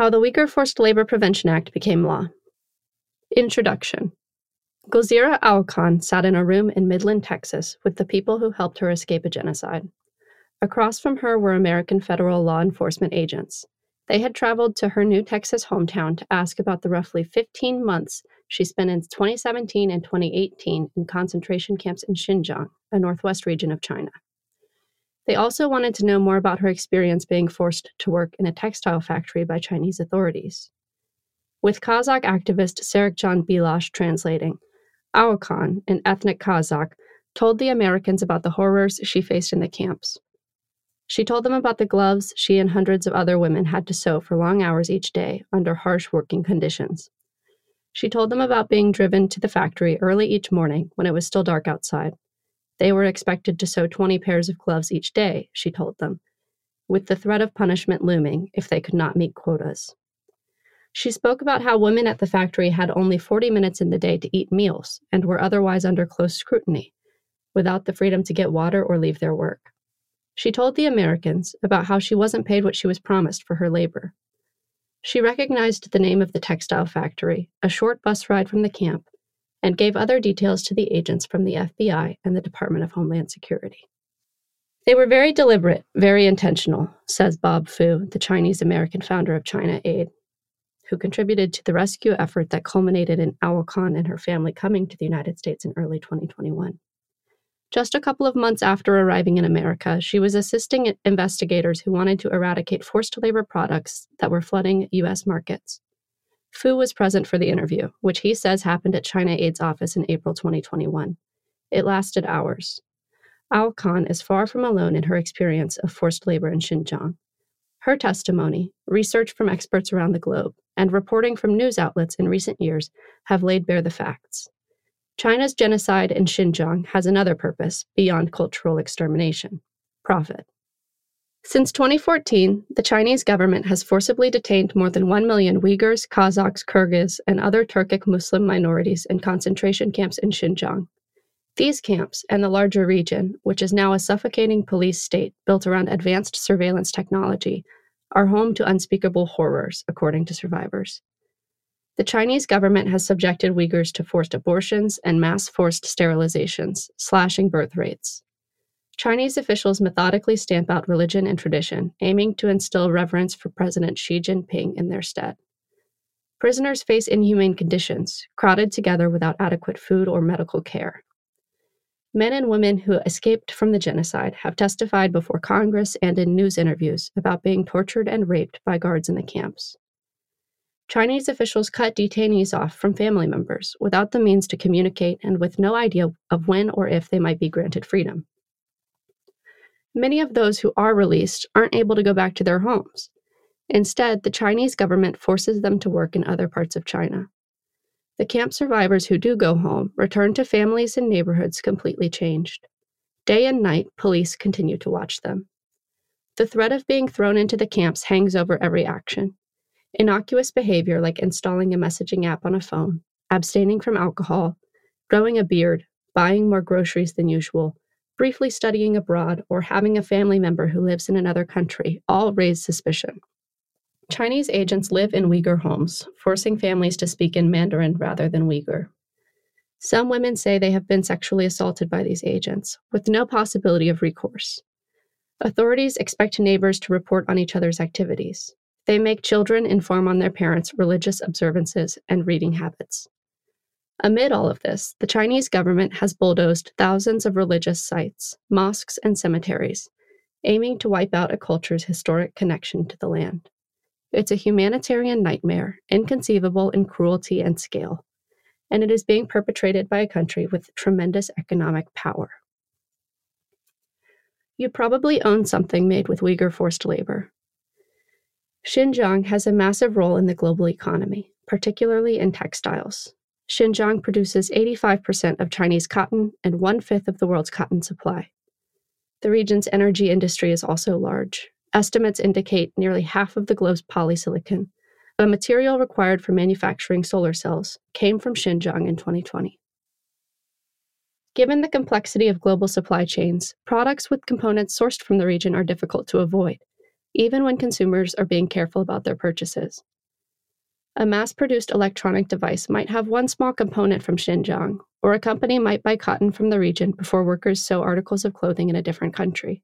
How the Uyghur Forced Labor Prevention Act became law. Introduction Gulzira Auelkhan sat in a room in Midland, Texas, with the people who helped her escape a genocide. Across from her were American federal law enforcement agents. They had traveled to her new Texas hometown to ask about the roughly 15 months she spent in 2017 and 2018 in concentration camps in Xinjiang, a northwest region of China. They also wanted to know more about her experience being forced to work in a textile factory by Chinese authorities. With Kazakh activist Serikjan Bilash translating, Auelkhan, an ethnic Kazakh, told the Americans about the horrors she faced in the camps. She told them about the gloves she and hundreds of other women had to sew for long hours each day under harsh working conditions. She told them about being driven to the factory early each morning when it was still dark outside they were expected to sew 20 pairs of gloves each day, she told them, with the threat of punishment looming if they could not meet quotas. She spoke about how women at the factory had only 40 minutes in the day to eat meals and were otherwise under close scrutiny, without the freedom to get water or leave their work. She told the Americans about how she wasn't paid what she was promised for her labor. She recognized the name of the textile factory, a short bus ride from the camp, and gave other details to the agents from the FBI and the Department of Homeland Security. They were very deliberate, very intentional, says Bob Fu, the Chinese American founder of China Aid, who contributed to the rescue effort that culminated in Auelkhan and her family coming to the United States in early 2021. Just a couple of months after arriving in America, she was assisting investigators who wanted to eradicate forced labor products that were flooding U.S. markets. Fu was present for the interview, which he says happened at China Aid's office in April 2021. It lasted hours. Auelkhan is far from alone in her experience of forced labor in Xinjiang. Her testimony, research from experts around the globe, and reporting from news outlets in recent years have laid bare the facts. China's genocide in Xinjiang has another purpose beyond cultural extermination profit. Since 2014, the Chinese government has forcibly detained more than 1 million Uyghurs, Kazakhs, Kyrgyz, and other Turkic Muslim minorities in concentration camps in Xinjiang. These camps and the larger region, which is now a suffocating police state built around advanced surveillance technology, are home to unspeakable horrors, according to survivors. The Chinese government has subjected Uyghurs to forced abortions and mass forced sterilizations, slashing birth rates. Chinese officials methodically stamp out religion and tradition, aiming to instill reverence for President Xi Jinping in their stead. Prisoners face inhumane conditions, crowded together without adequate food or medical care. Men and women who escaped from the genocide have testified before Congress and in news interviews about being tortured and raped by guards in the camps. Chinese officials cut detainees off from family members without the means to communicate and with no idea of when or if they might be granted freedom. Many of those who are released aren't able to go back to their homes. Instead, the Chinese government forces them to work in other parts of China. The camp survivors who do go home return to families and neighborhoods completely changed. Day and night, police continue to watch them. The threat of being thrown into the camps hangs over every action. Innocuous behavior like installing a messaging app on a phone, abstaining from alcohol, growing a beard, buying more groceries than usual, briefly studying abroad, or having a family member who lives in another country all raise suspicion. Chinese agents live in Uyghur homes, forcing families to speak in Mandarin rather than Uyghur. Some women say they have been sexually assaulted by these agents, with no possibility of recourse. Authorities expect neighbors to report on each other's activities. They make children inform on their parents' religious observances and reading habits. Amid all of this, the Chinese government has bulldozed thousands of religious sites, mosques, and cemeteries, aiming to wipe out a culture's historic connection to the land. It's a humanitarian nightmare, inconceivable in cruelty and scale, and it is being perpetrated by a country with tremendous economic power. You probably own something made with Uyghur forced labor. Xinjiang has a massive role in the global economy, particularly in textiles. Xinjiang produces 85% of Chinese cotton and one fifth of the world's cotton supply. The region's energy industry is also large. Estimates indicate nearly half of the globe's polysilicon, a material required for manufacturing solar cells, came from Xinjiang in 2020. Given the complexity of global supply chains, products with components sourced from the region are difficult to avoid. even when consumers are being careful about their purchases. A mass produced electronic device might have one small component from Xinjiang, or a company might buy cotton from the region before workers sew articles of clothing in a different country.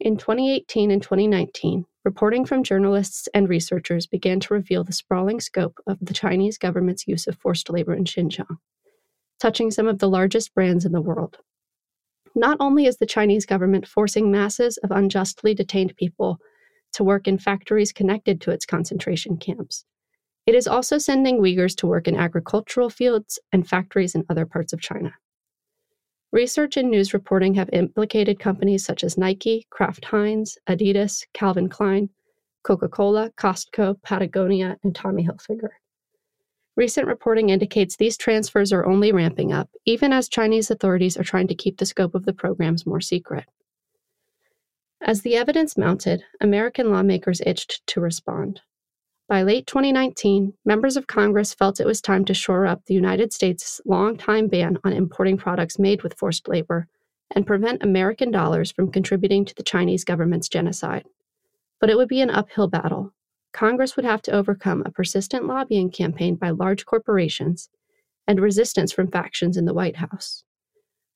In 2018 and 2019, reporting from journalists and researchers began to reveal the sprawling scope of the Chinese government's use of forced labor in Xinjiang, touching some of the largest brands in the world. Not only is the Chinese government forcing masses of unjustly detained people to work in factories connected to its concentration camps, it is also sending Uyghurs to work in agricultural fields and factories in other parts of China. Research and news reporting have implicated companies such as Nike, Kraft Heinz, Adidas, Calvin Klein, Coca Cola, Costco, Patagonia, and Tommy Hilfiger. Recent reporting indicates these transfers are only ramping up, even as Chinese authorities are trying to keep the scope of the programs more secret. As the evidence mounted, American lawmakers itched to respond. By late 2019, members of Congress felt it was time to shore up the United States' long-time ban on importing products made with forced labor and prevent American dollars from contributing to the Chinese government's genocide. But it would be an uphill battle. Congress would have to overcome a persistent lobbying campaign by large corporations and resistance from factions in the White House.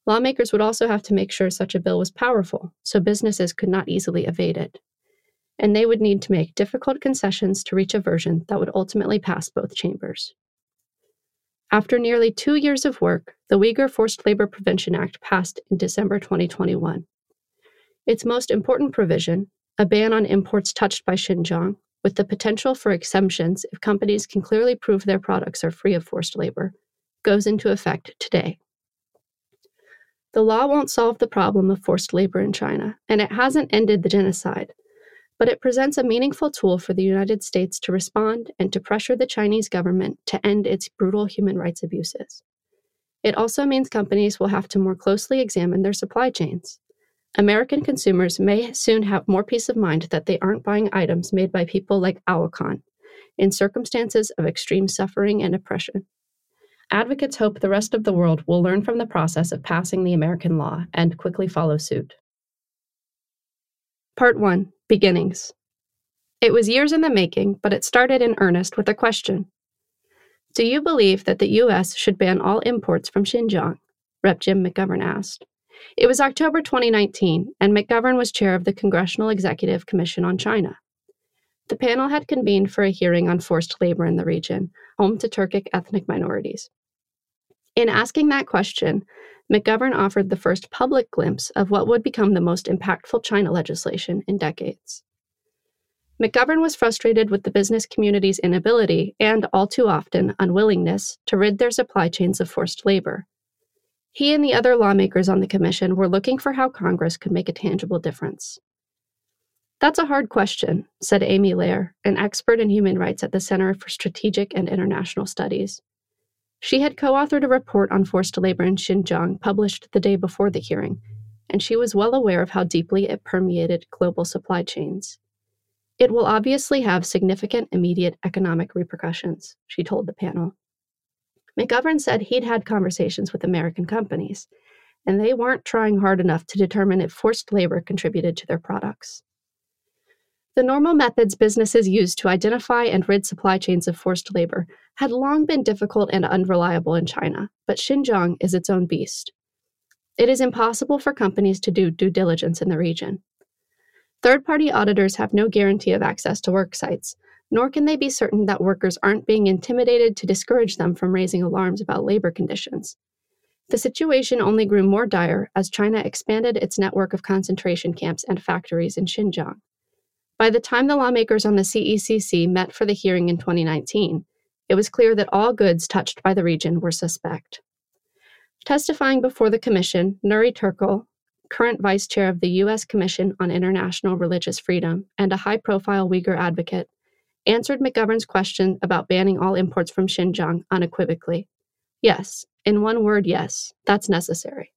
Lawmakers would also have to make sure such a bill was powerful so businesses could not easily evade it and they would need to make difficult concessions to reach a version that would ultimately pass both chambers. After nearly two years of work, the Uyghur Forced Labor Prevention Act passed in December 2021. Its most important provision, a ban on imports touched by Xinjiang, with the potential for exemptions if companies can clearly prove their products are free of forced labor, goes into effect today. The law won't solve the problem of forced labor in China, and it hasn't ended the genocide, but it presents a meaningful tool for the United States to respond and to pressure the Chinese government to end its brutal human rights abuses. It also means companies will have to more closely examine their supply chains. American consumers may soon have more peace of mind that they aren't buying items made by people like Auelkhan in circumstances of extreme suffering and oppression. Advocates hope the rest of the world will learn from the process of passing the American law and quickly follow suit. Part 1 Beginnings. It was years in the making, but it started in earnest with a question Do you believe that the U.S. should ban all imports from Xinjiang? Rep. Jim McGovern asked. It was October 2019, and McGovern was chair of the Congressional Executive Commission on China. The panel had convened for a hearing on forced labor in the region, home to Turkic ethnic minorities. In asking that question, McGovern offered the first public glimpse of what would become the most impactful China legislation in decades. McGovern was frustrated with the business community's inability and, all too often, unwillingness to rid their supply chains of forced labor. He and the other lawmakers on the commission were looking for how Congress could make a tangible difference. That's a hard question, said Amy Lehr, an expert in human rights at the Center for Strategic and International Studies. She had co authored a report on forced labor in Xinjiang published the day before the hearing, and she was well aware of how deeply it permeated global supply chains. It will obviously have significant immediate economic repercussions, she told the panel. McGovern said he'd had conversations with American companies, and they weren't trying hard enough to determine if forced labor contributed to their products. The normal methods businesses use to identify and rid supply chains of forced labor had long been difficult and unreliable in China, but Xinjiang is its own beast. It is impossible for companies to do due diligence in the region. Third party auditors have no guarantee of access to work sites, nor can they be certain that workers aren't being intimidated to discourage them from raising alarms about labor conditions. The situation only grew more dire as China expanded its network of concentration camps and factories in Xinjiang. By the time the lawmakers on the CECC met for the hearing in 2019, it was clear that all goods touched by the region were suspect. Testifying before the commission, Nuri Turkel, current vice chair of the U.S. Commission on International Religious Freedom and a high profile Uyghur advocate, answered McGovern's question about banning all imports from Xinjiang unequivocally. Yes, in one word, yes, that's necessary.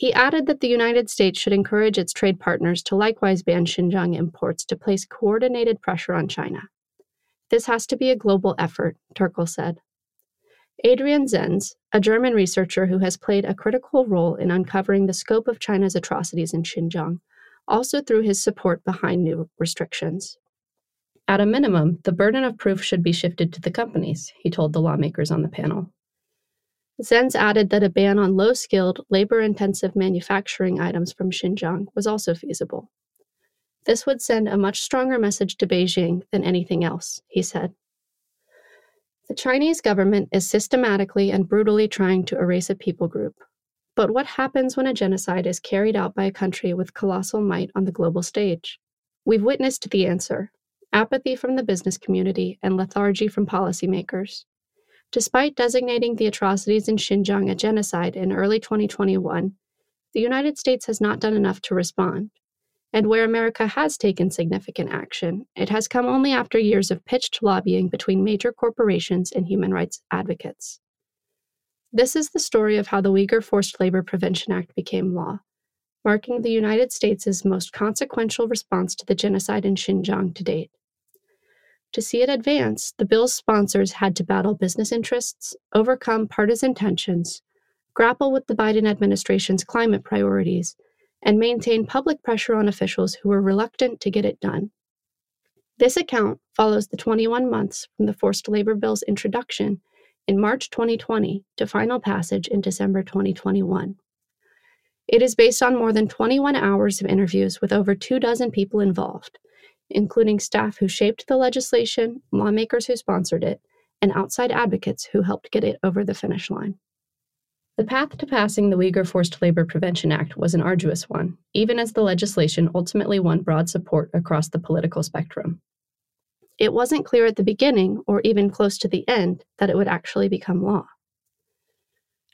He added that the United States should encourage its trade partners to likewise ban Xinjiang imports to place coordinated pressure on China. This has to be a global effort, Turkel said. Adrian Zenz, a German researcher who has played a critical role in uncovering the scope of China's atrocities in Xinjiang, also threw his support behind new restrictions. At a minimum, the burden of proof should be shifted to the companies, he told the lawmakers on the panel. Zenz added that a ban on low skilled, labor intensive manufacturing items from Xinjiang was also feasible. This would send a much stronger message to Beijing than anything else, he said. The Chinese government is systematically and brutally trying to erase a people group. But what happens when a genocide is carried out by a country with colossal might on the global stage? We've witnessed the answer apathy from the business community and lethargy from policymakers. Despite designating the atrocities in Xinjiang a genocide in early 2021, the United States has not done enough to respond. And where America has taken significant action, it has come only after years of pitched lobbying between major corporations and human rights advocates. This is the story of how the Uyghur Forced Labor Prevention Act became law, marking the United States' most consequential response to the genocide in Xinjiang to date. To see it advance, the bill's sponsors had to battle business interests, overcome partisan tensions, grapple with the Biden administration's climate priorities, and maintain public pressure on officials who were reluctant to get it done. This account follows the 21 months from the forced labor bill's introduction in March 2020 to final passage in December 2021. It is based on more than 21 hours of interviews with over two dozen people involved including staff who shaped the legislation, lawmakers who sponsored it, and outside advocates who helped get it over the finish line. The path to passing the Uyghur Forced Labor Prevention Act was an arduous one, even as the legislation ultimately won broad support across the political spectrum. It wasn't clear at the beginning, or even close to the end, that it would actually become law.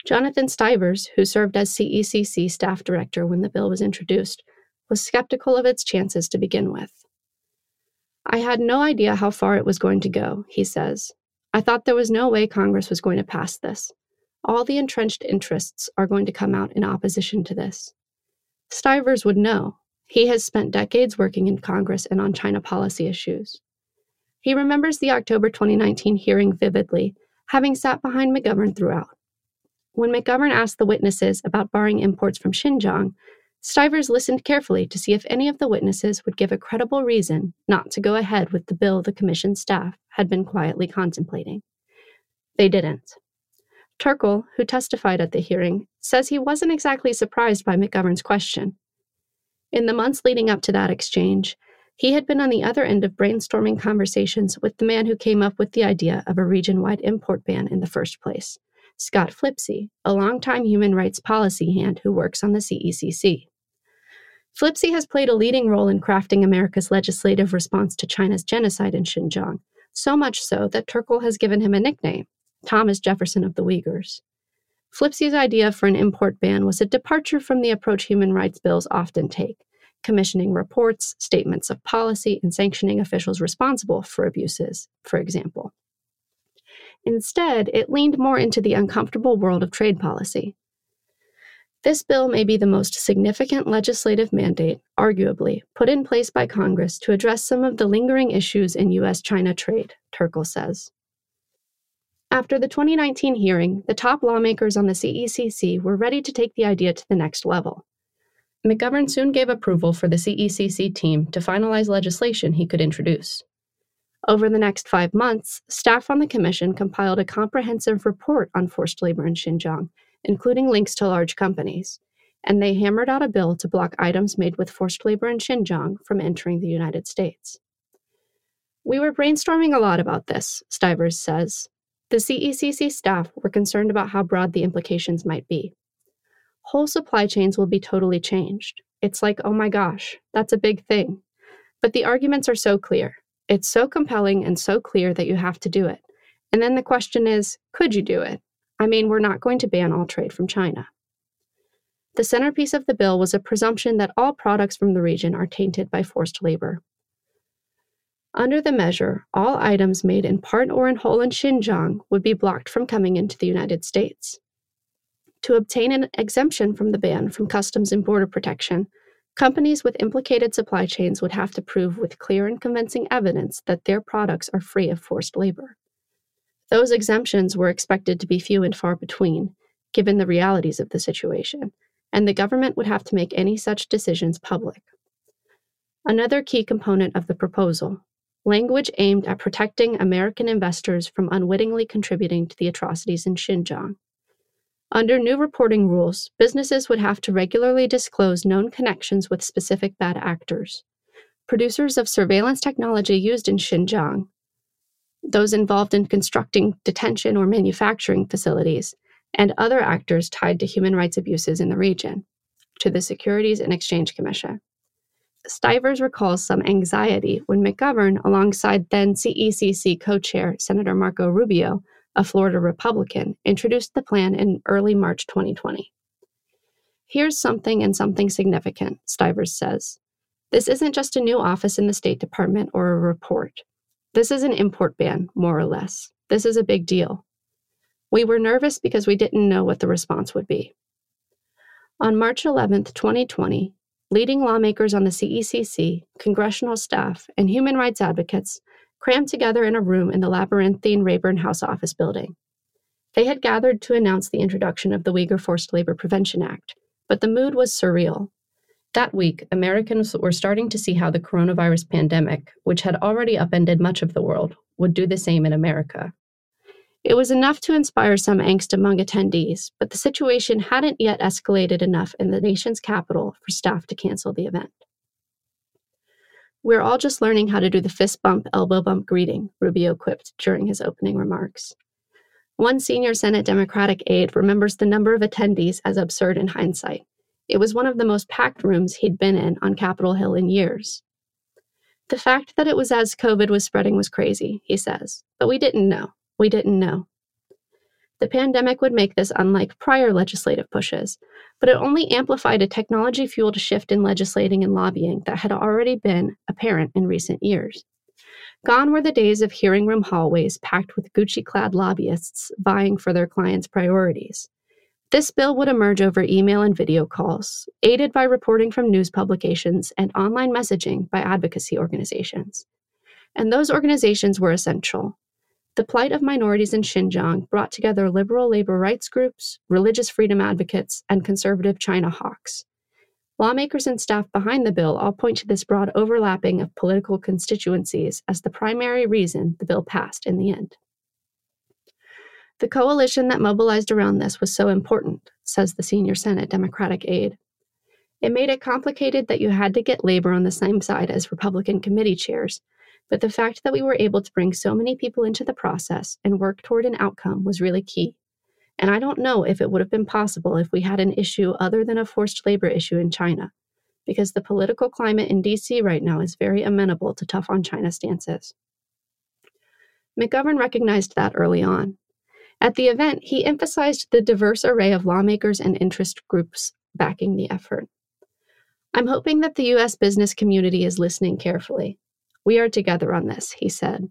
Jonathan Stivers, who served as CECC staff director when the bill was introduced, was skeptical of its chances to begin with. I had no idea how far it was going to go, he says. I thought there was no way Congress was going to pass this. All the entrenched interests are going to come out in opposition to this. Stivers would know. He has spent decades working in Congress and on China policy issues. He remembers the October 2019 hearing vividly, having sat behind McGovern throughout. When McGovern asked the witnesses about barring imports from Xinjiang, Stivers listened carefully to see if any of the witnesses would give a credible reason not to go ahead with the bill the commission staff had been quietly contemplating. They didn't. Turkel, who testified at the hearing, says he wasn't exactly surprised by McGovern's question. In the months leading up to that exchange, he had been on the other end of brainstorming conversations with the man who came up with the idea of a region wide import ban in the first place, Scott Flipse, a longtime human rights policy hand who works on the CECC. Flipse has played a leading role in crafting America's legislative response to China's genocide in Xinjiang, so much so that Turkel has given him a nickname Thomas Jefferson of the Uyghurs. Flipse's idea for an import ban was a departure from the approach human rights bills often take, commissioning reports, statements of policy, and sanctioning officials responsible for abuses, for example. Instead, it leaned more into the uncomfortable world of trade policy. This bill may be the most significant legislative mandate, arguably, put in place by Congress to address some of the lingering issues in U.S. China trade, Turkel says. After the 2019 hearing, the top lawmakers on the CECC were ready to take the idea to the next level. McGovern soon gave approval for the CECC team to finalize legislation he could introduce. Over the next five months, staff on the commission compiled a comprehensive report on forced labor in Xinjiang including links to large companies, and they hammered out a bill to block items made with forced labor in Xinjiang from entering the United States. We were brainstorming a lot about this, Stivers says. The CECC staff were concerned about how broad the implications might be. Whole supply chains will be totally changed. It's like, oh my gosh, that's a big thing. But the arguments are so clear. It's so compelling and so clear that you have to do it. And then the question is could you do it? I mean, we're not going to ban all trade from China. The centerpiece of the bill was a presumption that all products from the region are tainted by forced labor. Under the measure, all items made in part or in whole in Xinjiang would be blocked from coming into the United States. To obtain an exemption from the ban from Customs and Border Protection, companies with implicated supply chains would have to prove with clear and convincing evidence that their products are free of forced labor. Those exemptions were expected to be few and far between, given the realities of the situation, and the government would have to make any such decisions public. Another key component of the proposal language aimed at protecting American investors from unwittingly contributing to the atrocities in Xinjiang. Under new reporting rules, businesses would have to regularly disclose known connections with specific bad actors. Producers of surveillance technology used in Xinjiang, those involved in constructing detention or manufacturing facilities, and other actors tied to human rights abuses in the region, to the Securities and Exchange Commission. Stivers recalls some anxiety when McGovern, alongside then CECC co chair Senator Marco Rubio, a Florida Republican, introduced the plan in early March 2020. Here's something and something significant, Stivers says. This isn't just a new office in the State Department or a report. This is an import ban, more or less. This is a big deal. We were nervous because we didn't know what the response would be. On March 11, 2020, leading lawmakers on the CECC, congressional staff, and human rights advocates crammed together in a room in the labyrinthine Rayburn House office building. They had gathered to announce the introduction of the Uyghur Forced Labor Prevention Act, but the mood was surreal. That week, Americans were starting to see how the coronavirus pandemic, which had already upended much of the world, would do the same in America. It was enough to inspire some angst among attendees, but the situation hadn't yet escalated enough in the nation's capital for staff to cancel the event. We're all just learning how to do the fist bump, elbow bump greeting, Rubio quipped during his opening remarks. One senior Senate Democratic aide remembers the number of attendees as absurd in hindsight. It was one of the most packed rooms he'd been in on Capitol Hill in years. The fact that it was as COVID was spreading was crazy, he says, but we didn't know. We didn't know. The pandemic would make this unlike prior legislative pushes, but it only amplified a technology fueled shift in legislating and lobbying that had already been apparent in recent years. Gone were the days of hearing room hallways packed with Gucci clad lobbyists vying for their clients' priorities. This bill would emerge over email and video calls, aided by reporting from news publications and online messaging by advocacy organizations. And those organizations were essential. The plight of minorities in Xinjiang brought together liberal labor rights groups, religious freedom advocates, and conservative China hawks. Lawmakers and staff behind the bill all point to this broad overlapping of political constituencies as the primary reason the bill passed in the end. The coalition that mobilized around this was so important, says the senior Senate Democratic aide. It made it complicated that you had to get labor on the same side as Republican committee chairs but the fact that we were able to bring so many people into the process and work toward an outcome was really key. And I don't know if it would have been possible if we had an issue other than a forced labor issue in China, because the political climate in DC right now is very amenable to tough on China stances. McGovern recognized that early on. At the event, he emphasized the diverse array of lawmakers and interest groups backing the effort. I'm hoping that the U.S. business community is listening carefully. We are together on this, he said.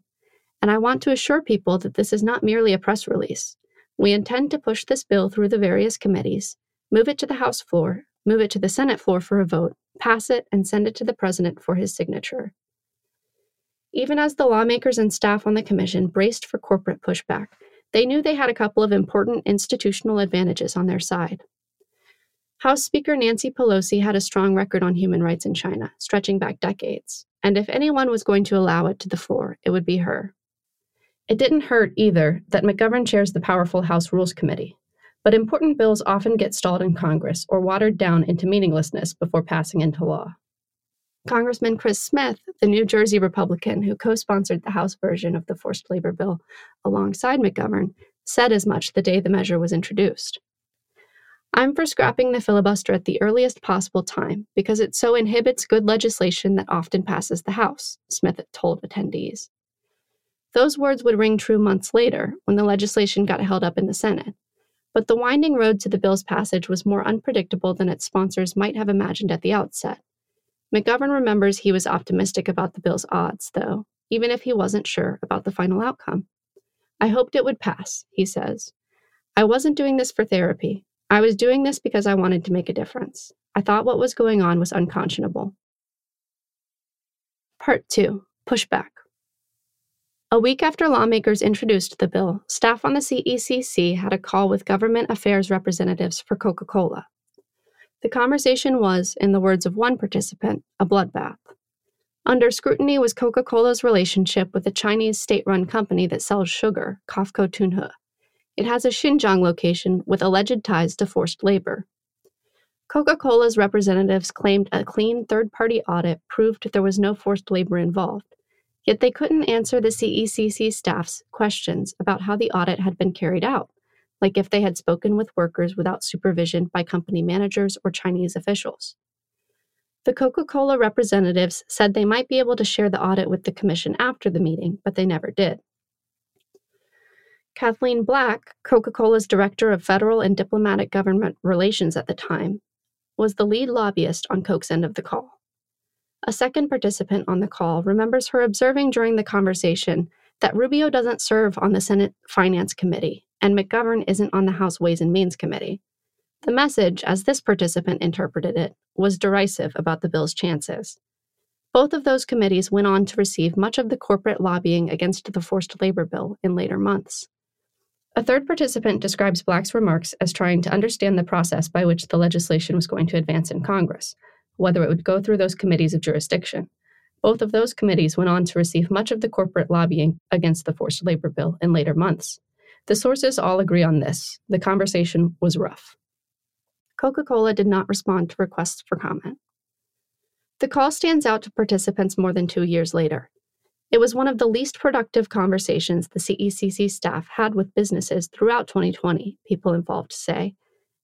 And I want to assure people that this is not merely a press release. We intend to push this bill through the various committees, move it to the House floor, move it to the Senate floor for a vote, pass it, and send it to the President for his signature. Even as the lawmakers and staff on the commission braced for corporate pushback, they knew they had a couple of important institutional advantages on their side. House Speaker Nancy Pelosi had a strong record on human rights in China, stretching back decades and if anyone was going to allow it to the floor, it would be her. It didn't hurt either that McGovern chairs the powerful House Rules Committee, but important bills often get stalled in Congress or watered down into meaninglessness before passing into law. Congressman Chris Smith, the New Jersey Republican who co sponsored the House version of the forced labor bill alongside McGovern, said as much the day the measure was introduced. I'm for scrapping the filibuster at the earliest possible time because it so inhibits good legislation that often passes the House, Smith told attendees. Those words would ring true months later when the legislation got held up in the Senate. But the winding road to the bill's passage was more unpredictable than its sponsors might have imagined at the outset. McGovern remembers he was optimistic about the bill's odds, though, even if he wasn't sure about the final outcome. I hoped it would pass, he says. I wasn't doing this for therapy. I was doing this because I wanted to make a difference. I thought what was going on was unconscionable. Part 2 Pushback. A week after lawmakers introduced the bill, staff on the CECC had a call with government affairs representatives for Coca Cola. The conversation was, in the words of one participant, a bloodbath. Under scrutiny was Coca Cola's relationship with a Chinese state run company that sells sugar, COFCO Tunhe. It has a Xinjiang location with alleged ties to forced labor. Coca Cola's representatives claimed a clean third party audit proved there was no forced labor involved, yet they couldn't answer the CECC staff's questions about how the audit had been carried out, like if they had spoken with workers without supervision by company managers or Chinese officials. The Coca Cola representatives said they might be able to share the audit with the Commission after the meeting, but they never did. Kathleen Black, Coca Cola's Director of Federal and Diplomatic Government Relations at the time, was the lead lobbyist on Coke's end of the call. A second participant on the call remembers her observing during the conversation that Rubio doesn't serve on the Senate Finance Committee and McGovern isn't on the House Ways and Means Committee. The message, as this participant interpreted it, was derisive about the bill's chances. Both of those committees went on to receive much of the corporate lobbying against the forced labor bill in later months. A third participant describes Black's remarks as trying to understand the process by which the legislation was going to advance in Congress, whether it would go through those committees of jurisdiction. Both of those committees went on to receive much of the corporate lobbying against the forced labor bill in later months. The sources all agree on this. The conversation was rough. Coca Cola did not respond to requests for comment. The call stands out to participants more than two years later. It was one of the least productive conversations the CECC staff had with businesses throughout 2020, people involved say,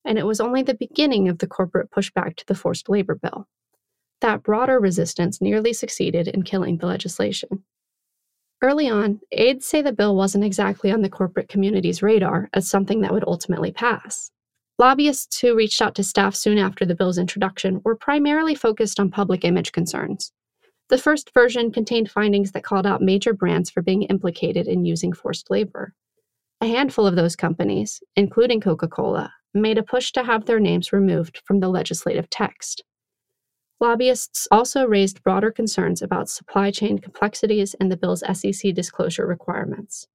and it was only the beginning of the corporate pushback to the forced labor bill. That broader resistance nearly succeeded in killing the legislation. Early on, aides say the bill wasn't exactly on the corporate community's radar as something that would ultimately pass. Lobbyists who reached out to staff soon after the bill's introduction were primarily focused on public image concerns. The first version contained findings that called out major brands for being implicated in using forced labor. A handful of those companies, including Coca Cola, made a push to have their names removed from the legislative text. Lobbyists also raised broader concerns about supply chain complexities and the bill's SEC disclosure requirements.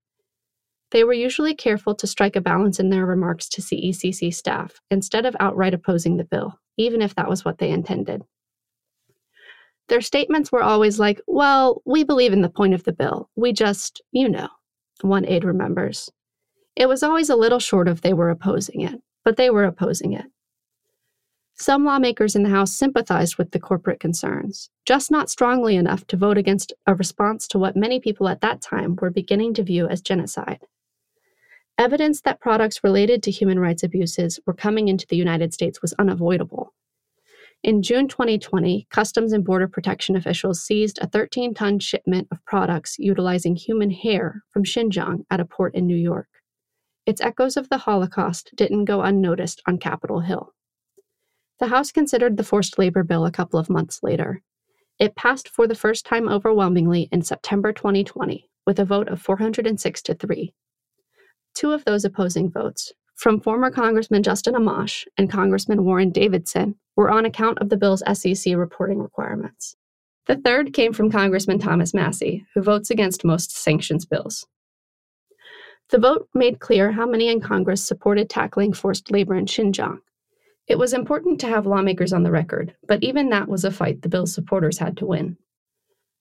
They were usually careful to strike a balance in their remarks to CECC staff instead of outright opposing the bill, even if that was what they intended. Their statements were always like, well, we believe in the point of the bill. We just, you know, one aide remembers. It was always a little short of they were opposing it, but they were opposing it. Some lawmakers in the House sympathized with the corporate concerns, just not strongly enough to vote against a response to what many people at that time were beginning to view as genocide. Evidence that products related to human rights abuses were coming into the United States was unavoidable. In June 2020, Customs and Border Protection officials seized a 13 ton shipment of products utilizing human hair from Xinjiang at a port in New York. Its echoes of the Holocaust didn't go unnoticed on Capitol Hill. The House considered the forced labor bill a couple of months later. It passed for the first time overwhelmingly in September 2020 with a vote of 406 to 3, two of those opposing votes, from former Congressman Justin Amash and Congressman Warren Davidson, were on account of the bill's SEC reporting requirements. The third came from Congressman Thomas Massie, who votes against most sanctions bills. The vote made clear how many in Congress supported tackling forced labor in Xinjiang. It was important to have lawmakers on the record, but even that was a fight the bill's supporters had to win.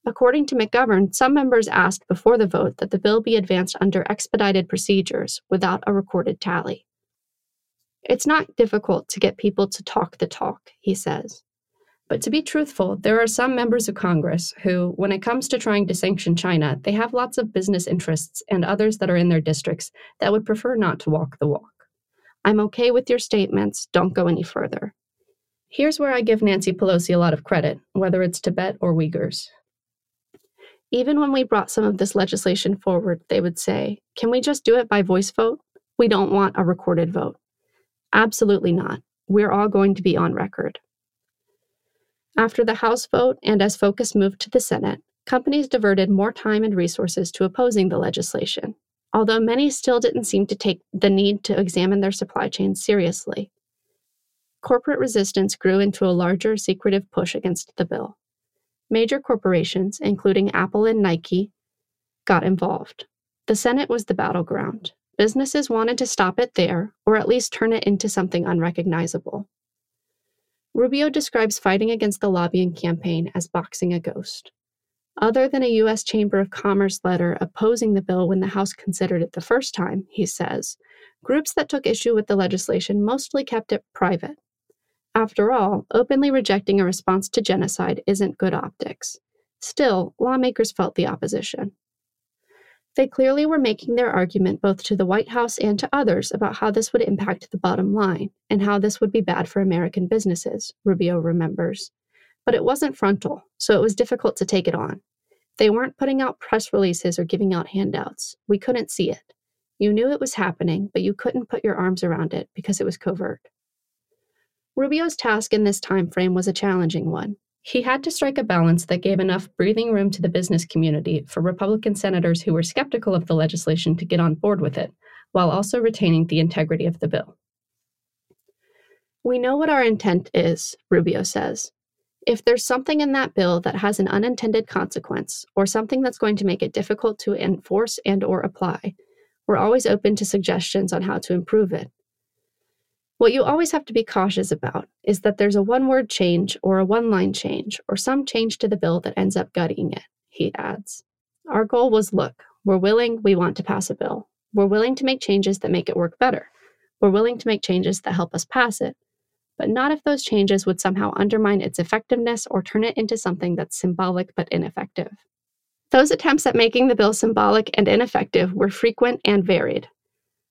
According to McGovern, some members asked before the vote that the bill be advanced under expedited procedures without a recorded tally. It's not difficult to get people to talk the talk, he says. But to be truthful, there are some members of Congress who, when it comes to trying to sanction China, they have lots of business interests and others that are in their districts that would prefer not to walk the walk. I'm okay with your statements, don't go any further. Here's where I give Nancy Pelosi a lot of credit, whether it's Tibet or Uyghurs. Even when we brought some of this legislation forward, they would say, Can we just do it by voice vote? We don't want a recorded vote. Absolutely not. We're all going to be on record. After the House vote and as focus moved to the Senate, companies diverted more time and resources to opposing the legislation, although many still didn't seem to take the need to examine their supply chains seriously. Corporate resistance grew into a larger, secretive push against the bill. Major corporations, including Apple and Nike, got involved. The Senate was the battleground. Businesses wanted to stop it there, or at least turn it into something unrecognizable. Rubio describes fighting against the lobbying campaign as boxing a ghost. Other than a U.S. Chamber of Commerce letter opposing the bill when the House considered it the first time, he says, groups that took issue with the legislation mostly kept it private. After all, openly rejecting a response to genocide isn't good optics. Still, lawmakers felt the opposition. They clearly were making their argument both to the White House and to others about how this would impact the bottom line and how this would be bad for American businesses, Rubio remembers. But it wasn't frontal, so it was difficult to take it on. They weren't putting out press releases or giving out handouts. We couldn't see it. You knew it was happening, but you couldn't put your arms around it because it was covert. Rubio's task in this time frame was a challenging one. He had to strike a balance that gave enough breathing room to the business community for Republican senators who were skeptical of the legislation to get on board with it, while also retaining the integrity of the bill. We know what our intent is, Rubio says. If there's something in that bill that has an unintended consequence or something that's going to make it difficult to enforce and or apply, we're always open to suggestions on how to improve it. What you always have to be cautious about is that there's a one word change or a one line change or some change to the bill that ends up gutting it, he adds. Our goal was look, we're willing, we want to pass a bill. We're willing to make changes that make it work better. We're willing to make changes that help us pass it, but not if those changes would somehow undermine its effectiveness or turn it into something that's symbolic but ineffective. Those attempts at making the bill symbolic and ineffective were frequent and varied.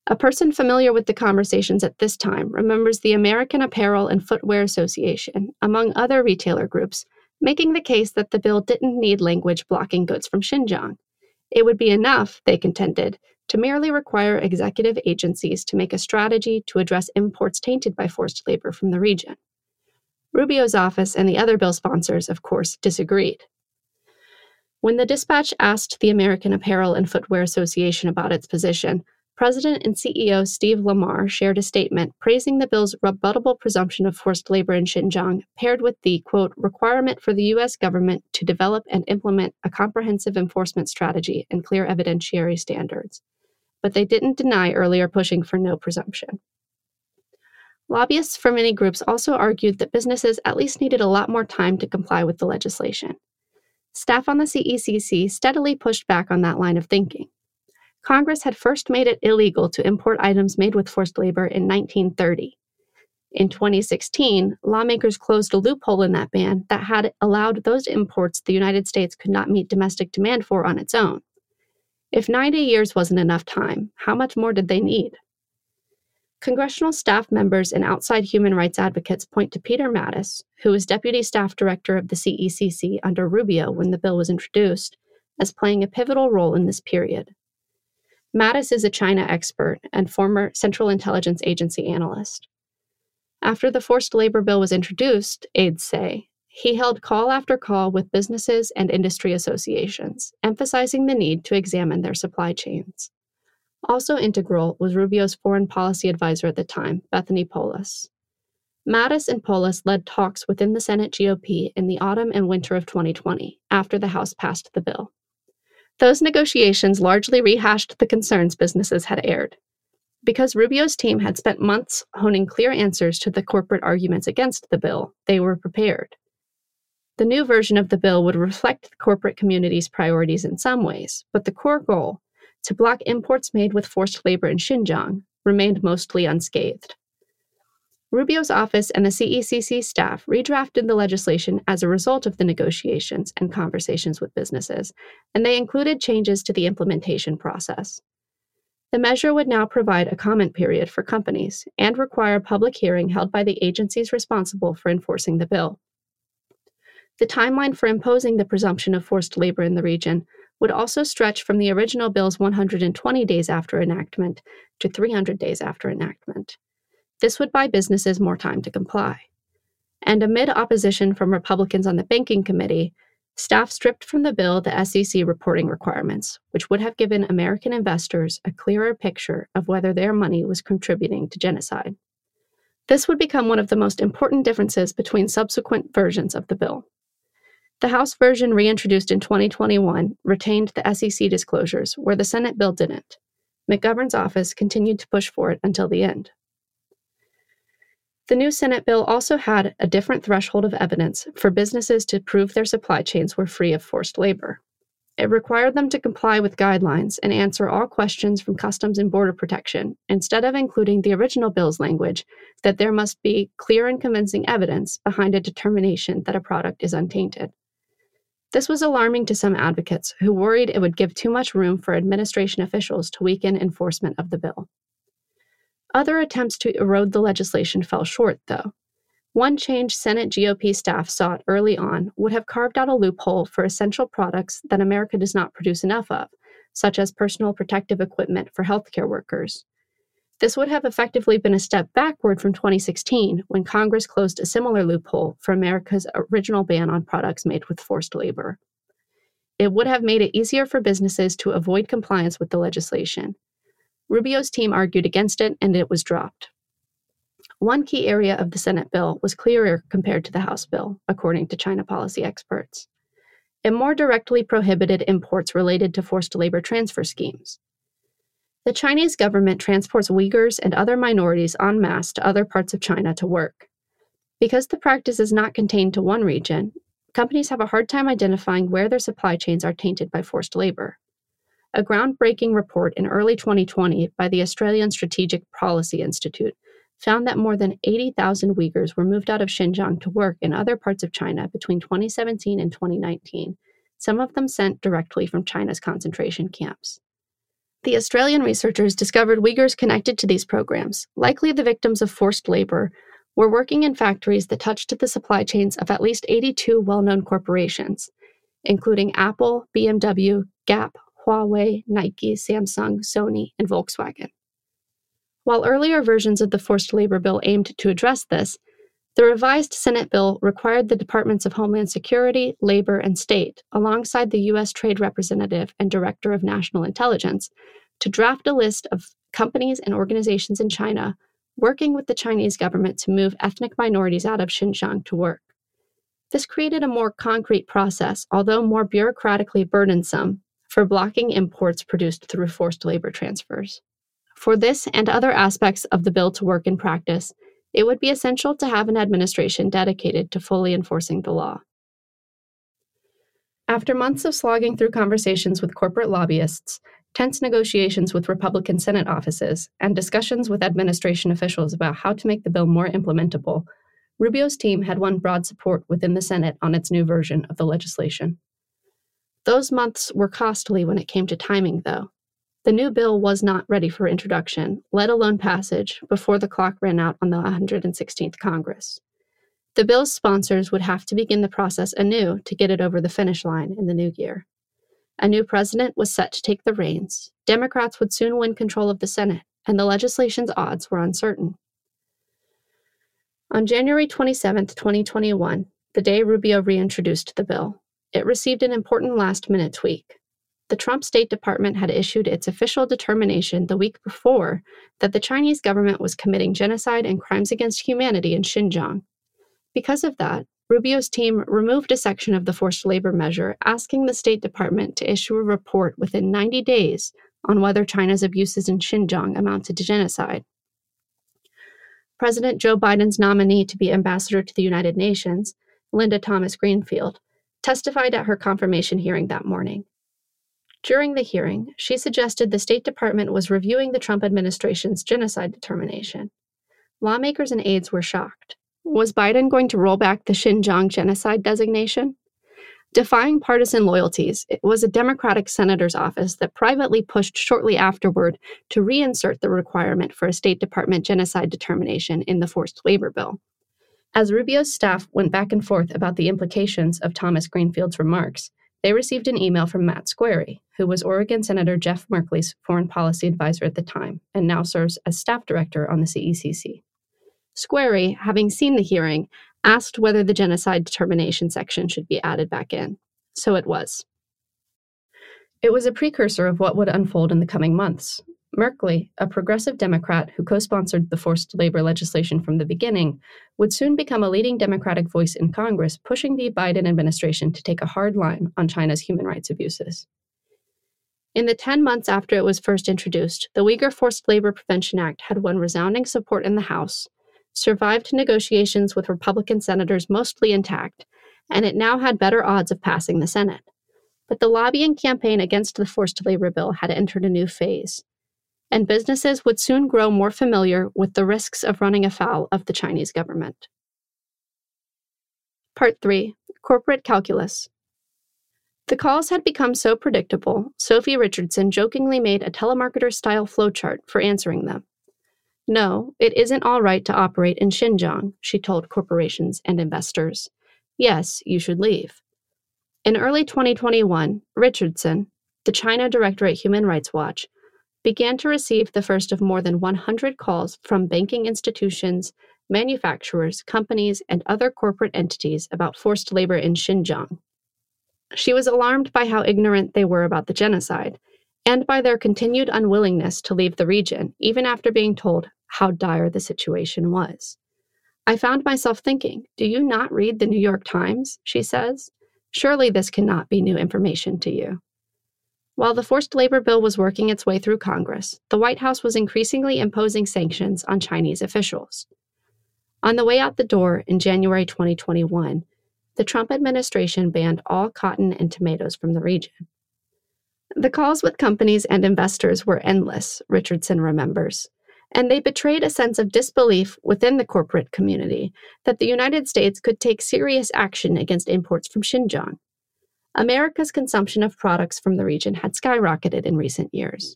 A person familiar with the conversations at this time remembers the American Apparel and Footwear Association, among other retailer groups, making the case that the bill didn't need language blocking goods from Xinjiang. It would be enough, they contended, to merely require executive agencies to make a strategy to address imports tainted by forced labor from the region. Rubio's office and the other bill sponsors, of course, disagreed. When the dispatch asked the American Apparel and Footwear Association about its position, President and CEO Steve Lamar shared a statement praising the bill's rebuttable presumption of forced labor in Xinjiang, paired with the, quote, requirement for the U.S. government to develop and implement a comprehensive enforcement strategy and clear evidentiary standards. But they didn't deny earlier pushing for no presumption. Lobbyists for many groups also argued that businesses at least needed a lot more time to comply with the legislation. Staff on the CECC steadily pushed back on that line of thinking. Congress had first made it illegal to import items made with forced labor in 1930. In 2016, lawmakers closed a loophole in that ban that had allowed those imports the United States could not meet domestic demand for on its own. If 90 years wasn't enough time, how much more did they need? Congressional staff members and outside human rights advocates point to Peter Mattis, who was deputy staff director of the CECC under Rubio when the bill was introduced, as playing a pivotal role in this period. Mattis is a China expert and former Central Intelligence Agency analyst. After the forced labor bill was introduced, aides say, he held call after call with businesses and industry associations, emphasizing the need to examine their supply chains. Also integral was Rubio's foreign policy advisor at the time, Bethany Polis. Mattis and Polis led talks within the Senate GOP in the autumn and winter of 2020, after the House passed the bill. Those negotiations largely rehashed the concerns businesses had aired. Because Rubio's team had spent months honing clear answers to the corporate arguments against the bill, they were prepared. The new version of the bill would reflect the corporate community's priorities in some ways, but the core goal, to block imports made with forced labor in Xinjiang, remained mostly unscathed. Rubio's office and the CECC staff redrafted the legislation as a result of the negotiations and conversations with businesses, and they included changes to the implementation process. The measure would now provide a comment period for companies and require a public hearing held by the agencies responsible for enforcing the bill. The timeline for imposing the presumption of forced labor in the region would also stretch from the original bill's 120 days after enactment to 300 days after enactment. This would buy businesses more time to comply. And amid opposition from Republicans on the Banking Committee, staff stripped from the bill the SEC reporting requirements, which would have given American investors a clearer picture of whether their money was contributing to genocide. This would become one of the most important differences between subsequent versions of the bill. The House version reintroduced in 2021 retained the SEC disclosures, where the Senate bill didn't. McGovern's office continued to push for it until the end. The new Senate bill also had a different threshold of evidence for businesses to prove their supply chains were free of forced labor. It required them to comply with guidelines and answer all questions from Customs and Border Protection, instead of including the original bill's language that there must be clear and convincing evidence behind a determination that a product is untainted. This was alarming to some advocates who worried it would give too much room for administration officials to weaken enforcement of the bill. Other attempts to erode the legislation fell short, though. One change Senate GOP staff sought early on would have carved out a loophole for essential products that America does not produce enough of, such as personal protective equipment for healthcare workers. This would have effectively been a step backward from 2016 when Congress closed a similar loophole for America's original ban on products made with forced labor. It would have made it easier for businesses to avoid compliance with the legislation. Rubio's team argued against it, and it was dropped. One key area of the Senate bill was clearer compared to the House bill, according to China policy experts. It more directly prohibited imports related to forced labor transfer schemes. The Chinese government transports Uyghurs and other minorities en masse to other parts of China to work. Because the practice is not contained to one region, companies have a hard time identifying where their supply chains are tainted by forced labor. A groundbreaking report in early 2020 by the Australian Strategic Policy Institute found that more than 80,000 Uyghurs were moved out of Xinjiang to work in other parts of China between 2017 and 2019, some of them sent directly from China's concentration camps. The Australian researchers discovered Uyghurs connected to these programs, likely the victims of forced labor, were working in factories that touched the supply chains of at least 82 well known corporations, including Apple, BMW, Gap, Huawei, Nike, Samsung, Sony, and Volkswagen. While earlier versions of the forced labor bill aimed to address this, the revised Senate bill required the Departments of Homeland Security, Labor, and State, alongside the U.S. Trade Representative and Director of National Intelligence, to draft a list of companies and organizations in China working with the Chinese government to move ethnic minorities out of Xinjiang to work. This created a more concrete process, although more bureaucratically burdensome, for blocking imports produced through forced labor transfers. For this and other aspects of the bill to work in practice, it would be essential to have an administration dedicated to fully enforcing the law. After months of slogging through conversations with corporate lobbyists, tense negotiations with Republican Senate offices, and discussions with administration officials about how to make the bill more implementable, Rubio's team had won broad support within the Senate on its new version of the legislation. Those months were costly when it came to timing, though. The new bill was not ready for introduction, let alone passage, before the clock ran out on the 116th Congress. The bill's sponsors would have to begin the process anew to get it over the finish line in the new year. A new president was set to take the reins. Democrats would soon win control of the Senate, and the legislation's odds were uncertain. On January 27, 2021, the day Rubio reintroduced the bill, it received an important last minute tweak. The Trump State Department had issued its official determination the week before that the Chinese government was committing genocide and crimes against humanity in Xinjiang. Because of that, Rubio's team removed a section of the forced labor measure asking the State Department to issue a report within 90 days on whether China's abuses in Xinjiang amounted to genocide. President Joe Biden's nominee to be ambassador to the United Nations, Linda Thomas Greenfield, testified at her confirmation hearing that morning. During the hearing, she suggested the State Department was reviewing the Trump administration's genocide determination. Lawmakers and aides were shocked. Was Biden going to roll back the Xinjiang genocide designation? Defying partisan loyalties, it was a Democratic senator's office that privately pushed shortly afterward to reinsert the requirement for a State Department genocide determination in the forced labor bill. As Rubio's staff went back and forth about the implications of Thomas Greenfield's remarks, they received an email from Matt Squeri, who was Oregon Senator Jeff Merkley's foreign policy advisor at the time and now serves as staff director on the CECC. Squeri, having seen the hearing, asked whether the genocide determination section should be added back in. So it was. It was a precursor of what would unfold in the coming months, Merkley, a progressive Democrat who co sponsored the forced labor legislation from the beginning, would soon become a leading Democratic voice in Congress, pushing the Biden administration to take a hard line on China's human rights abuses. In the 10 months after it was first introduced, the Uyghur Forced Labor Prevention Act had won resounding support in the House, survived negotiations with Republican senators mostly intact, and it now had better odds of passing the Senate. But the lobbying campaign against the forced labor bill had entered a new phase, and businesses would soon grow more familiar with the risks of running afoul of the Chinese government. Part 3 Corporate Calculus The calls had become so predictable, Sophie Richardson jokingly made a telemarketer style flowchart for answering them. No, it isn't all right to operate in Xinjiang, she told corporations and investors. Yes, you should leave. In early 2021, Richardson, the China director at Human Rights Watch, began to receive the first of more than 100 calls from banking institutions, manufacturers, companies, and other corporate entities about forced labor in Xinjiang. She was alarmed by how ignorant they were about the genocide and by their continued unwillingness to leave the region, even after being told how dire the situation was. I found myself thinking, Do you not read the New York Times? She says. Surely this cannot be new information to you. While the forced labor bill was working its way through Congress, the White House was increasingly imposing sanctions on Chinese officials. On the way out the door in January 2021, the Trump administration banned all cotton and tomatoes from the region. The calls with companies and investors were endless, Richardson remembers, and they betrayed a sense of disbelief within the corporate community that the United States could take serious action against imports from Xinjiang. America's consumption of products from the region had skyrocketed in recent years.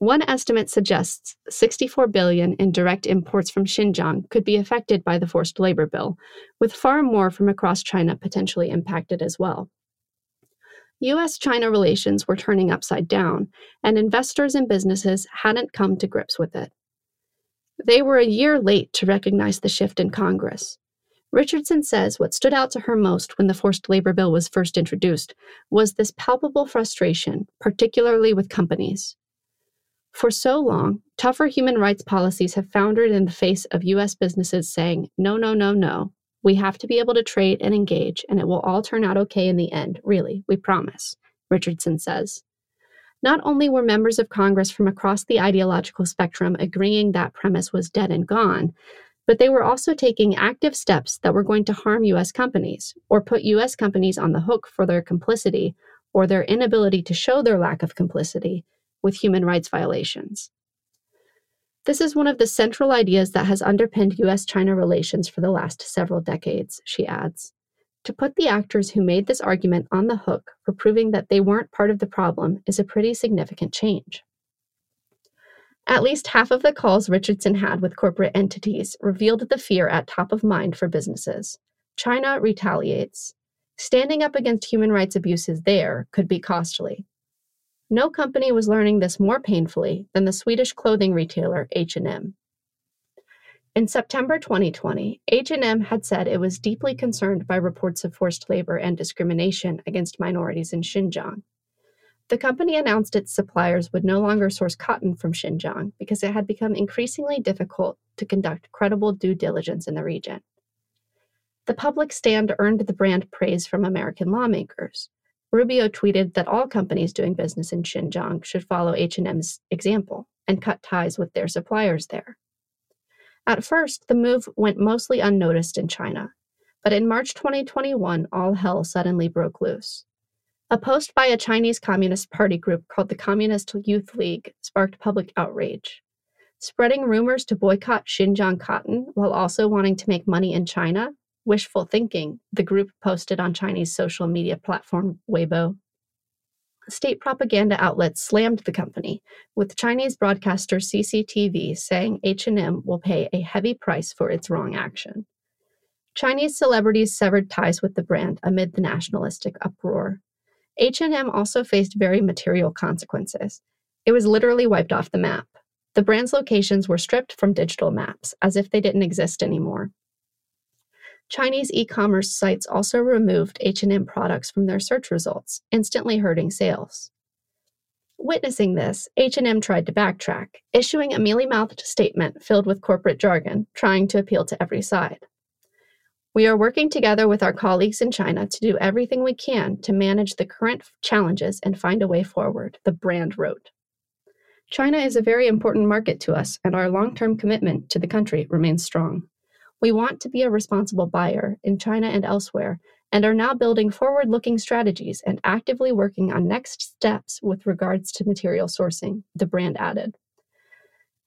One estimate suggests 64 billion in direct imports from Xinjiang could be affected by the forced labor bill, with far more from across China potentially impacted as well. US China relations were turning upside down, and investors and businesses hadn't come to grips with it. They were a year late to recognize the shift in Congress. Richardson says what stood out to her most when the forced labor bill was first introduced was this palpable frustration, particularly with companies. For so long, tougher human rights policies have foundered in the face of U.S. businesses saying, no, no, no, no. We have to be able to trade and engage, and it will all turn out okay in the end, really, we promise, Richardson says. Not only were members of Congress from across the ideological spectrum agreeing that premise was dead and gone, but they were also taking active steps that were going to harm U.S. companies or put U.S. companies on the hook for their complicity or their inability to show their lack of complicity with human rights violations. This is one of the central ideas that has underpinned US China relations for the last several decades, she adds. To put the actors who made this argument on the hook for proving that they weren't part of the problem is a pretty significant change. At least half of the calls Richardson had with corporate entities revealed the fear at top of mind for businesses. China retaliates. Standing up against human rights abuses there could be costly. No company was learning this more painfully than the Swedish clothing retailer H&M. In September 2020, H&M had said it was deeply concerned by reports of forced labor and discrimination against minorities in Xinjiang. The company announced its suppliers would no longer source cotton from Xinjiang because it had become increasingly difficult to conduct credible due diligence in the region. The public stand earned the brand praise from American lawmakers. Rubio tweeted that all companies doing business in Xinjiang should follow H&M's example and cut ties with their suppliers there. At first, the move went mostly unnoticed in China, but in March 2021, all hell suddenly broke loose. A post by a Chinese Communist Party group called the Communist Youth League sparked public outrage. Spreading rumors to boycott Xinjiang cotton while also wanting to make money in China? Wishful thinking, the group posted on Chinese social media platform Weibo state propaganda outlets slammed the company, with Chinese broadcaster CCTV saying H&M will pay a heavy price for its wrong action. Chinese celebrities severed ties with the brand amid the nationalistic uproar. H&M also faced very material consequences. It was literally wiped off the map. The brand's locations were stripped from digital maps, as if they didn't exist anymore. Chinese e-commerce sites also removed H&M products from their search results, instantly hurting sales. Witnessing this, H&M tried to backtrack, issuing a mealy-mouthed statement filled with corporate jargon, trying to appeal to every side. We are working together with our colleagues in China to do everything we can to manage the current challenges and find a way forward, the brand wrote. China is a very important market to us, and our long term commitment to the country remains strong. We want to be a responsible buyer in China and elsewhere, and are now building forward looking strategies and actively working on next steps with regards to material sourcing, the brand added.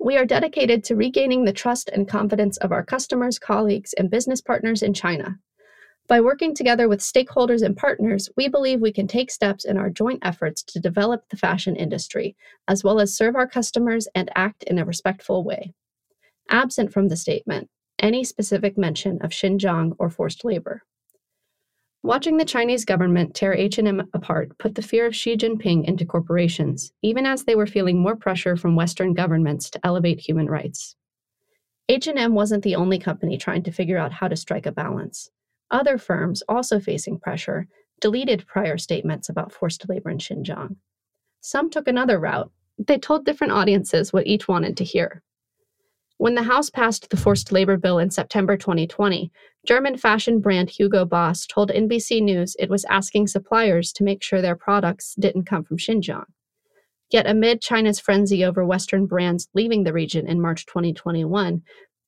We are dedicated to regaining the trust and confidence of our customers, colleagues, and business partners in China. By working together with stakeholders and partners, we believe we can take steps in our joint efforts to develop the fashion industry, as well as serve our customers and act in a respectful way. Absent from the statement, any specific mention of Xinjiang or forced labor. Watching the Chinese government tear H&M apart put the fear of Xi Jinping into corporations, even as they were feeling more pressure from Western governments to elevate human rights. H&M wasn't the only company trying to figure out how to strike a balance. Other firms, also facing pressure, deleted prior statements about forced labor in Xinjiang. Some took another route. They told different audiences what each wanted to hear. When the House passed the forced labor bill in September 2020, German fashion brand Hugo Boss told NBC News it was asking suppliers to make sure their products didn't come from Xinjiang. Yet, amid China's frenzy over Western brands leaving the region in March 2021,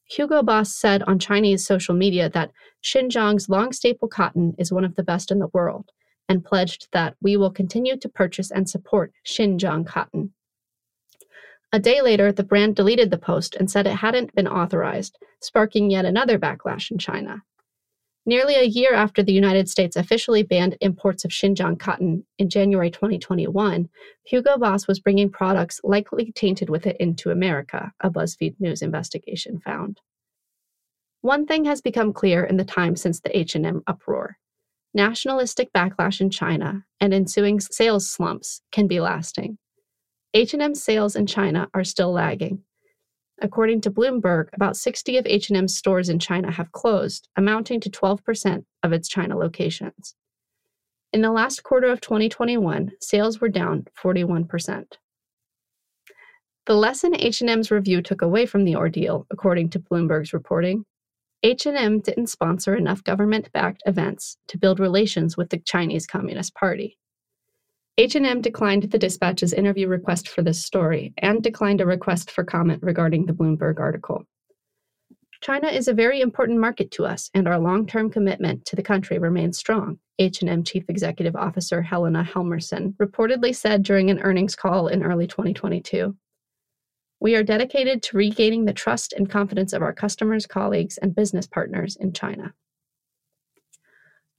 Hugo Boss said on Chinese social media that Xinjiang's long staple cotton is one of the best in the world and pledged that we will continue to purchase and support Xinjiang cotton. A day later, the brand deleted the post and said it hadn't been authorized, sparking yet another backlash in China. Nearly a year after the United States officially banned imports of Xinjiang cotton in January 2021, Hugo Boss was bringing products likely tainted with it into America, a BuzzFeed News investigation found. One thing has become clear in the time since the H&M uproar. Nationalistic backlash in China and ensuing sales slumps can be lasting. H&M sales in China are still lagging. According to Bloomberg, about 60 of H&M's stores in China have closed, amounting to 12% of its China locations. In the last quarter of 2021, sales were down 41%. The lesson H&M's review took away from the ordeal, according to Bloomberg's reporting, H&M didn't sponsor enough government-backed events to build relations with the Chinese Communist Party. H&M declined the Dispatch's interview request for this story and declined a request for comment regarding the Bloomberg article. China is a very important market to us and our long-term commitment to the country remains strong, H&M Chief Executive Officer Helena Helmersson reportedly said during an earnings call in early 2022. We are dedicated to regaining the trust and confidence of our customers, colleagues, and business partners in China.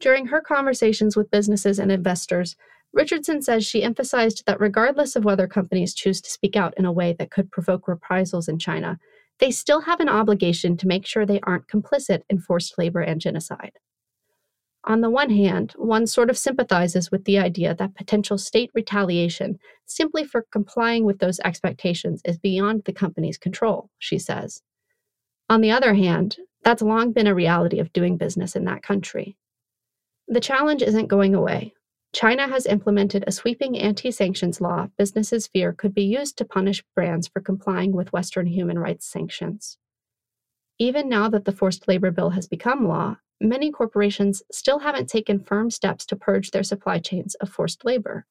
During her conversations with businesses and investors, Richardson says she emphasized that regardless of whether companies choose to speak out in a way that could provoke reprisals in China, they still have an obligation to make sure they aren't complicit in forced labor and genocide. On the one hand, one sort of sympathizes with the idea that potential state retaliation simply for complying with those expectations is beyond the company's control, she says. On the other hand, that's long been a reality of doing business in that country. The challenge isn't going away, China has implemented a sweeping anti sanctions law businesses fear could be used to punish brands for complying with Western human rights sanctions. Even now that the forced labor bill has become law, many corporations still haven't taken firm steps to purge their supply chains of forced labor.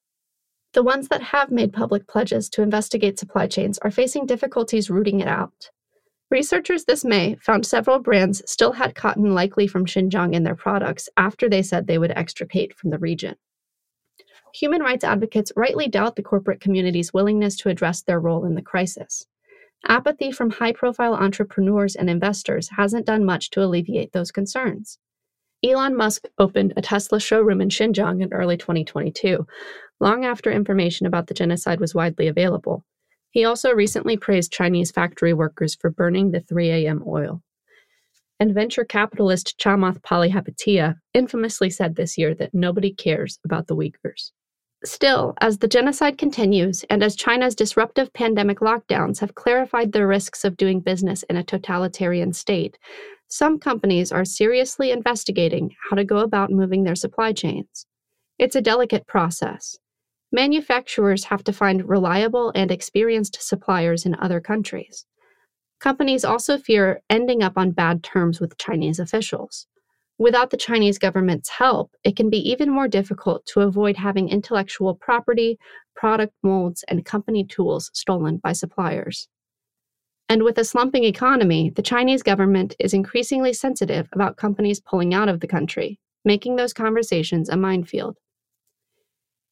The ones that have made public pledges to investigate supply chains are facing difficulties rooting it out. Researchers this May found several brands still had cotton likely from Xinjiang in their products after they said they would extricate from the region human rights advocates rightly doubt the corporate community's willingness to address their role in the crisis. Apathy from high profile entrepreneurs and investors hasn't done much to alleviate those concerns. Elon Musk opened a Tesla showroom in Xinjiang in early 2022, long after information about the genocide was widely available. He also recently praised Chinese factory workers for burning the 3AM oil. And venture capitalist Chamath Palihapitiya infamously said this year that nobody cares about the Uyghurs. Still, as the genocide continues and as China's disruptive pandemic lockdowns have clarified the risks of doing business in a totalitarian state, some companies are seriously investigating how to go about moving their supply chains. It's a delicate process. Manufacturers have to find reliable and experienced suppliers in other countries. Companies also fear ending up on bad terms with Chinese officials. Without the Chinese government's help, it can be even more difficult to avoid having intellectual property, product molds, and company tools stolen by suppliers. And with a slumping economy, the Chinese government is increasingly sensitive about companies pulling out of the country, making those conversations a minefield.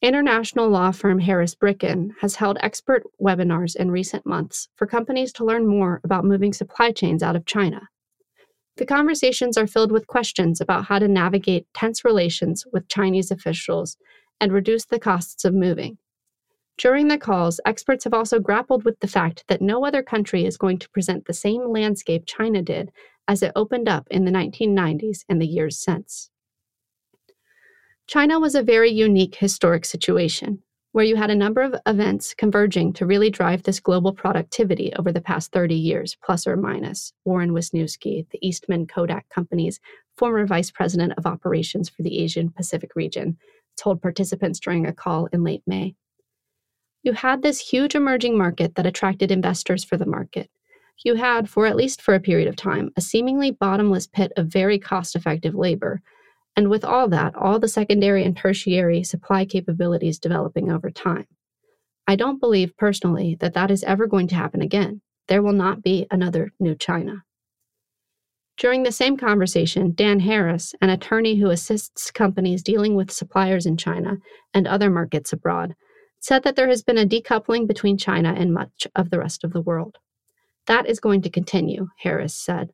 International law firm Harris Bricken has held expert webinars in recent months for companies to learn more about moving supply chains out of China. The conversations are filled with questions about how to navigate tense relations with Chinese officials and reduce the costs of moving. During the calls, experts have also grappled with the fact that no other country is going to present the same landscape China did as it opened up in the 1990s and the years since. China was a very unique historic situation where you had a number of events converging to really drive this global productivity over the past 30 years, plus or minus. Warren Wisniewski, the Eastman Kodak Company's former vice president of operations for the Asian Pacific region, told participants during a call in late May. You had this huge emerging market that attracted investors for the market. You had, for at least for a period of time, a seemingly bottomless pit of very cost effective labor and with all that, all the secondary and tertiary supply capabilities developing over time. I don't believe personally that that is ever going to happen again. There will not be another new China. During the same conversation, Dan Harris, an attorney who assists companies dealing with suppliers in China and other markets abroad, said that there has been a decoupling between China and much of the rest of the world. That is going to continue, Harris said.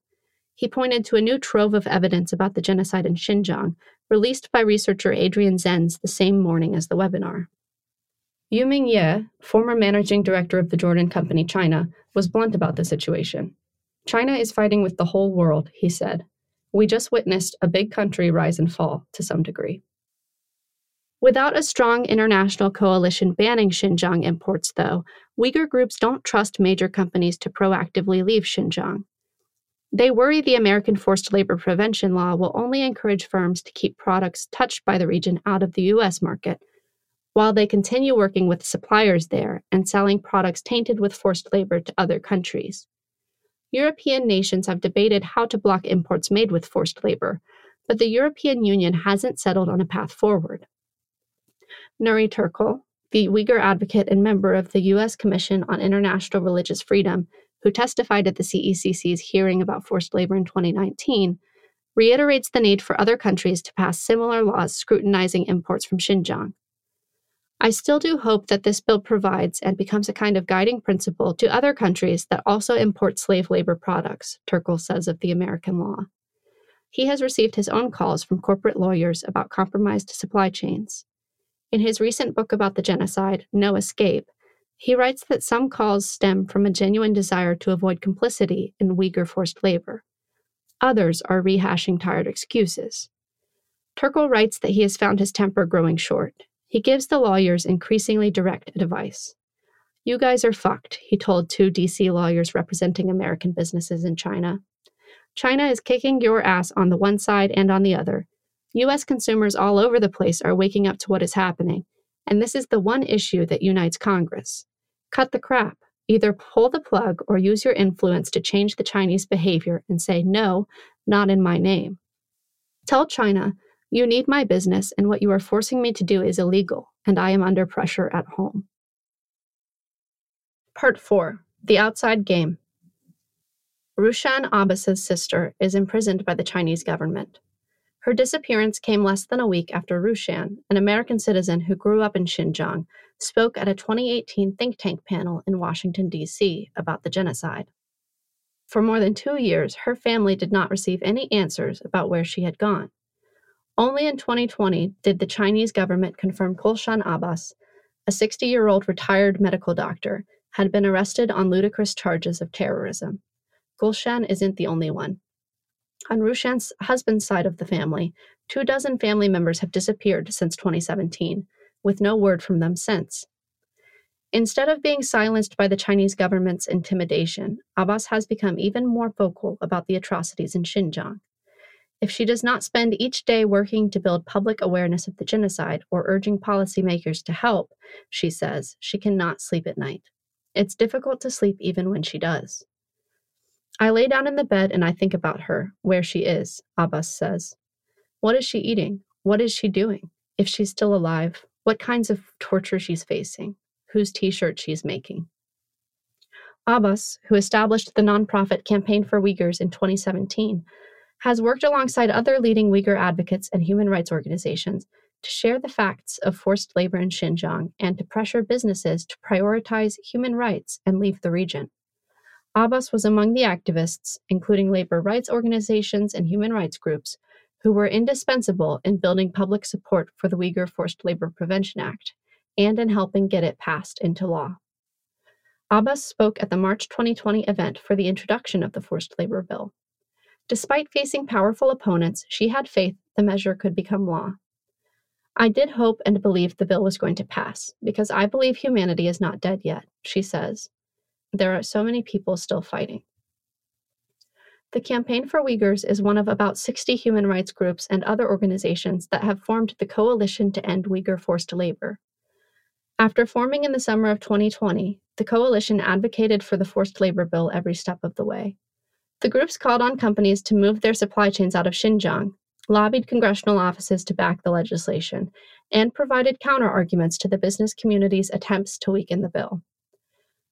He pointed to a new trove of evidence about the genocide in Xinjiang, released by researcher Adrian Zenz the same morning as the webinar. Yuming Ye, former managing director of the Jordan Company China, was blunt about the situation. China is fighting with the whole world, he said. We just witnessed a big country rise and fall to some degree. Without a strong international coalition banning Xinjiang imports, though, Uyghur groups don't trust major companies to proactively leave Xinjiang. They worry the American forced labor prevention law will only encourage firms to keep products touched by the region out of the U.S. market, while they continue working with suppliers there and selling products tainted with forced labor to other countries. European nations have debated how to block imports made with forced labor, but the European Union hasn't settled on a path forward. Nury Turkel, the Uyghur advocate and member of the U.S. Commission on International Religious Freedom, who testified at the CECC's hearing about forced labor in 2019, reiterates the need for other countries to pass similar laws scrutinizing imports from Xinjiang. I still do hope that this bill provides and becomes a kind of guiding principle to other countries that also import slave labor products, Turkel says of the American law. He has received his own calls from corporate lawyers about compromised supply chains. In his recent book about the genocide, No Escape, he writes that some calls stem from a genuine desire to avoid complicity in Uyghur forced labor. Others are rehashing tired excuses. Turkel writes that he has found his temper growing short. He gives the lawyers increasingly direct advice. You guys are fucked, he told two DC lawyers representing American businesses in China. China is kicking your ass on the one side and on the other. US consumers all over the place are waking up to what is happening, and this is the one issue that unites Congress. Cut the crap. Either pull the plug or use your influence to change the Chinese behavior and say, no, not in my name. Tell China, you need my business, and what you are forcing me to do is illegal, and I am under pressure at home. Part 4 The Outside Game Rushan Abbas's sister is imprisoned by the Chinese government. Her disappearance came less than a week after Rushan, an American citizen who grew up in Xinjiang, spoke at a 2018 think tank panel in Washington, D.C. about the genocide. For more than two years, her family did not receive any answers about where she had gone. Only in 2020 did the Chinese government confirm Gulshan Abbas, a 60 year old retired medical doctor, had been arrested on ludicrous charges of terrorism. Gulshan isn't the only one. On Rushan's husband's side of the family, two dozen family members have disappeared since 2017, with no word from them since. Instead of being silenced by the Chinese government's intimidation, Abbas has become even more vocal about the atrocities in Xinjiang. If she does not spend each day working to build public awareness of the genocide or urging policymakers to help, she says, she cannot sleep at night. It's difficult to sleep even when she does. I lay down in the bed and I think about her, where she is, Abbas says. What is she eating? What is she doing? If she's still alive, what kinds of torture she's facing, whose t shirt she's making. Abbas, who established the nonprofit Campaign for Uyghurs in 2017, has worked alongside other leading Uyghur advocates and human rights organizations to share the facts of forced labor in Xinjiang and to pressure businesses to prioritize human rights and leave the region. Abbas was among the activists, including labor rights organizations and human rights groups, who were indispensable in building public support for the Uyghur Forced Labor Prevention Act and in helping get it passed into law. Abbas spoke at the March 2020 event for the introduction of the forced labor bill. Despite facing powerful opponents, she had faith the measure could become law. I did hope and believe the bill was going to pass, because I believe humanity is not dead yet, she says. There are so many people still fighting. The Campaign for Uyghurs is one of about 60 human rights groups and other organizations that have formed the Coalition to End Uyghur Forced Labor. After forming in the summer of 2020, the coalition advocated for the forced labor bill every step of the way. The groups called on companies to move their supply chains out of Xinjiang, lobbied congressional offices to back the legislation, and provided counterarguments to the business community's attempts to weaken the bill.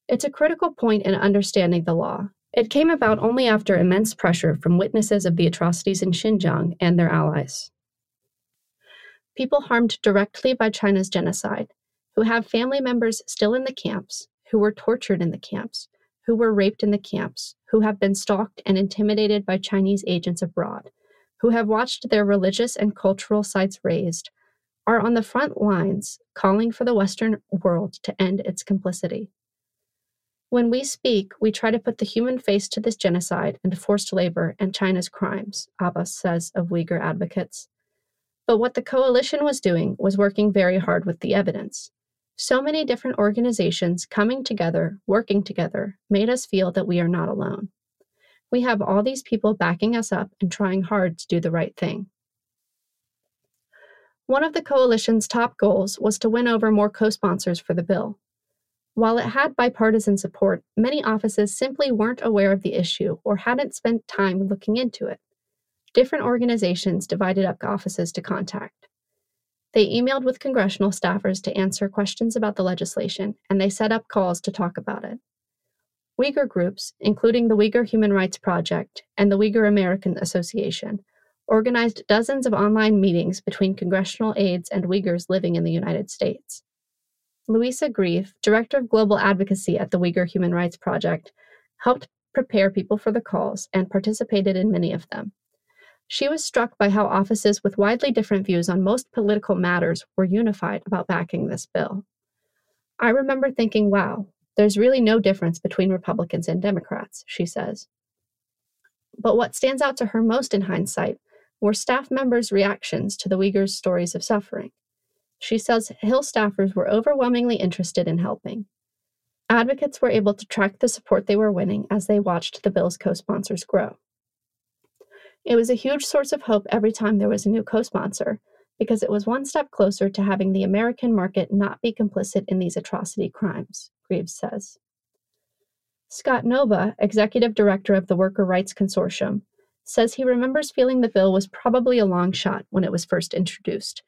It's a critical point in understanding the law. It came about only after immense pressure from witnesses of the atrocities in Xinjiang and their allies. People harmed directly by China's genocide, who have family members still in the camps, who were tortured in the camps, who were raped in the camps, who have been stalked and intimidated by Chinese agents abroad, who have watched their religious and cultural sites razed, are on the front lines calling for the Western world to end its complicity. When we speak, we try to put the human face to this genocide and forced labor and China's crimes, Abbas says of Uyghur advocates. But what the coalition was doing was working very hard with the evidence. So many different organizations coming together, working together, made us feel that we are not alone. We have all these people backing us up and trying hard to do the right thing. One of the coalition's top goals was to win over more co sponsors for the bill. While it had bipartisan support, many offices simply weren't aware of the issue or hadn't spent time looking into it. Different organizations divided up offices to contact. They emailed with congressional staffers to answer questions about the legislation, and they set up calls to talk about it. Uyghur groups, including the Uyghur Human Rights Project and the Uyghur American Association, organized dozens of online meetings between congressional aides and Uyghurs living in the United States. Louisa Grieve, Director of Global Advocacy at the Uyghur Human Rights Project, helped prepare people for the calls and participated in many of them. She was struck by how offices with widely different views on most political matters were unified about backing this bill. I remember thinking, wow, there's really no difference between Republicans and Democrats, she says. But what stands out to her most in hindsight were staff members' reactions to the Uyghurs' stories of suffering. She says Hill staffers were overwhelmingly interested in helping. Advocates were able to track the support they were winning as they watched the bill's co sponsors grow. It was a huge source of hope every time there was a new co sponsor, because it was one step closer to having the American market not be complicit in these atrocity crimes, Grieve says. Scott Nova, executive director of the Worker Rights Consortium, says he remembers feeling the bill was probably a long shot when it was first introduced,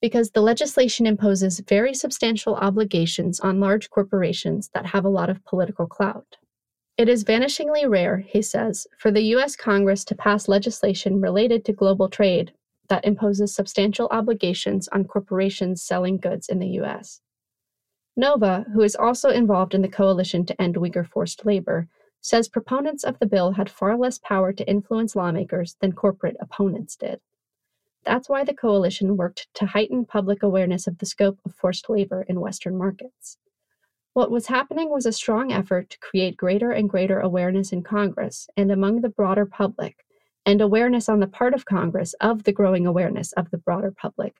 because the legislation imposes very substantial obligations on large corporations that have a lot of political clout. It is vanishingly rare, he says, for the U.S. Congress to pass legislation related to global trade that imposes substantial obligations on corporations selling goods in the U.S. Nova, who is also involved in the coalition to end Uyghur forced labor, says proponents of the bill had far less power to influence lawmakers than corporate opponents did. That's why the coalition worked to heighten public awareness of the scope of forced labor in Western markets. What was happening was a strong effort to create greater and greater awareness in Congress and among the broader public, and awareness on the part of Congress of the growing awareness of the broader public,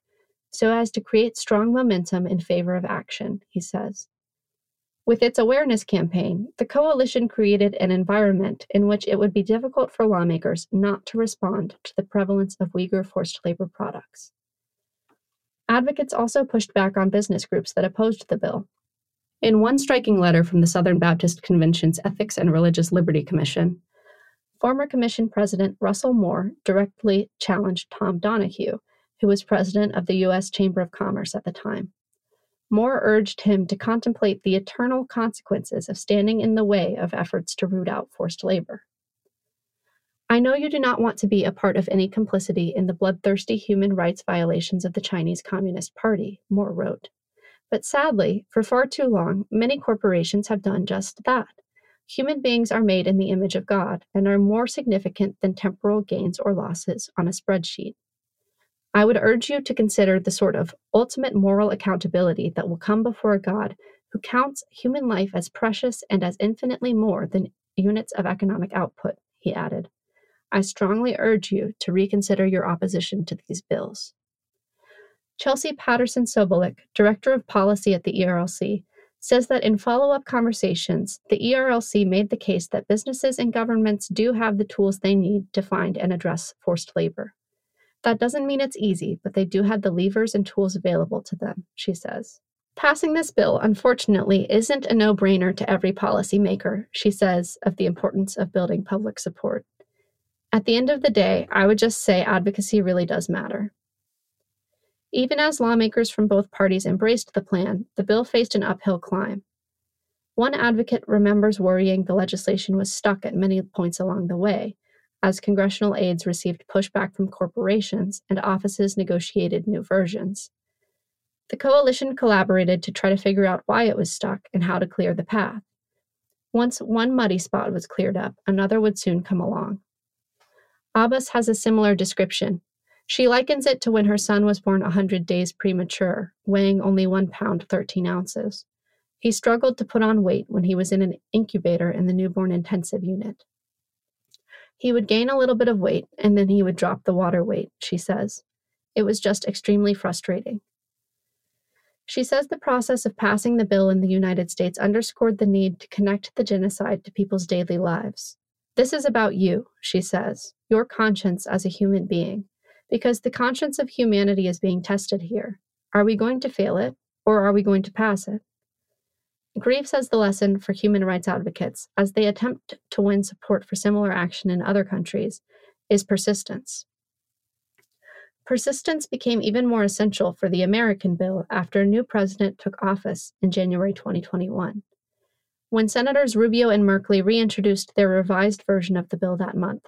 so as to create strong momentum in favor of action, he says. With its awareness campaign, the coalition created an environment in which it would be difficult for lawmakers not to respond to the prevalence of Uyghur forced labor products. Advocates also pushed back on business groups that opposed the bill, in one striking letter from the Southern Baptist Convention's Ethics and Religious Liberty Commission, former Commission President Russell Moore directly challenged Tom Donohue, who was president of the U.S. Chamber of Commerce at the time. Moore urged him to contemplate the eternal consequences of standing in the way of efforts to root out forced labor. I know you do not want to be a part of any complicity in the bloodthirsty human rights violations of the Chinese Communist Party, Moore wrote. But sadly, for far too long, many corporations have done just that. Human beings are made in the image of God and are more significant than temporal gains or losses on a spreadsheet. I would urge you to consider the sort of ultimate moral accountability that will come before a God who counts human life as precious and as infinitely more than units of economic output, he added. I strongly urge you to reconsider your opposition to these bills. Chelsea Patterson Sobolik, Director of Policy at the ERLC, says that in follow up conversations, the ERLC made the case that businesses and governments do have the tools they need to find and address forced labor. That doesn't mean it's easy, but they do have the levers and tools available to them, she says. Passing this bill, unfortunately, isn't a no brainer to every policymaker, she says of the importance of building public support. At the end of the day, I would just say advocacy really does matter. Even as lawmakers from both parties embraced the plan, the bill faced an uphill climb. One advocate remembers worrying the legislation was stuck at many points along the way, as congressional aides received pushback from corporations and offices negotiated new versions. The coalition collaborated to try to figure out why it was stuck and how to clear the path. Once one muddy spot was cleared up, another would soon come along. Abbas has a similar description. She likens it to when her son was born a 100 days premature, weighing only 1 pound 13 ounces. He struggled to put on weight when he was in an incubator in the newborn intensive unit. He would gain a little bit of weight and then he would drop the water weight, she says. It was just extremely frustrating. She says the process of passing the bill in the United States underscored the need to connect the genocide to people's daily lives. This is about you, she says, your conscience as a human being, because the conscience of humanity is being tested here. Are we going to fail it, or are we going to pass it? Grieve says the lesson for human rights advocates, as they attempt to win support for similar action in other countries, is persistence. Persistence became even more essential for the American bill after a new president took office in January 2021. When Senators Rubio and Merkley reintroduced their revised version of the bill that month,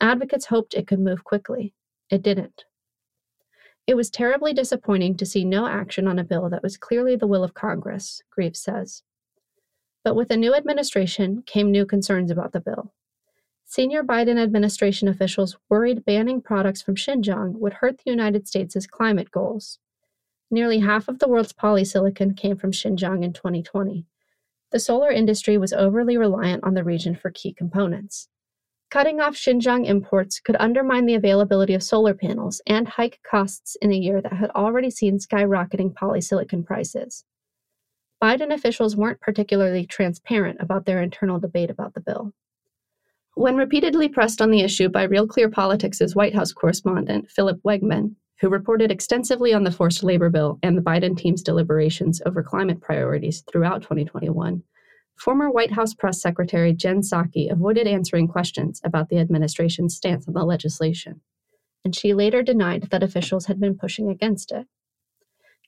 advocates hoped it could move quickly. It didn't. It was terribly disappointing to see no action on a bill that was clearly the will of Congress, Grieve says. But with a new administration came new concerns about the bill. Senior Biden administration officials worried banning products from Xinjiang would hurt the United States' climate goals. Nearly half of the world's polysilicon came from Xinjiang in 2020, the solar industry was overly reliant on the region for key components. Cutting off Xinjiang imports could undermine the availability of solar panels and hike costs in a year that had already seen skyrocketing polysilicon prices. Biden officials weren't particularly transparent about their internal debate about the bill. When repeatedly pressed on the issue by Real Clear Politics' White House correspondent, Philip Wegmann, who reported extensively on the forced labor bill and the Biden team's deliberations over climate priorities throughout 2021, former White House Press Secretary Jen Psaki avoided answering questions about the administration's stance on the legislation, and she later denied that officials had been pushing against it.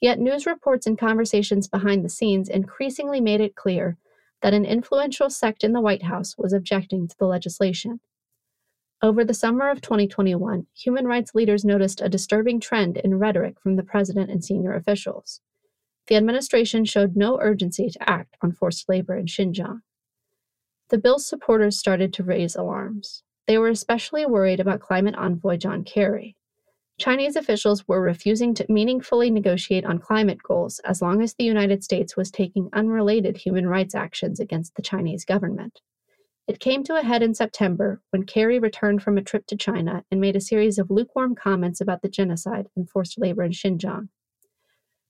Yet news reports and conversations behind the scenes increasingly made it clear that an influential sect in the White House was objecting to the legislation over the summer of 2021, human rights leaders noticed a disturbing trend in rhetoric from the president and senior officials. The administration showed no urgency to act on forced labor in Xinjiang. The bill's supporters started to raise alarms. They were especially worried about climate envoy John Kerry. Chinese officials were refusing to meaningfully negotiate on climate goals as long as the United States was taking unrelated human rights actions against the Chinese government. It came to a head in September when Kerry returned from a trip to China and made a series of lukewarm comments about the genocide and forced labor in Xinjiang.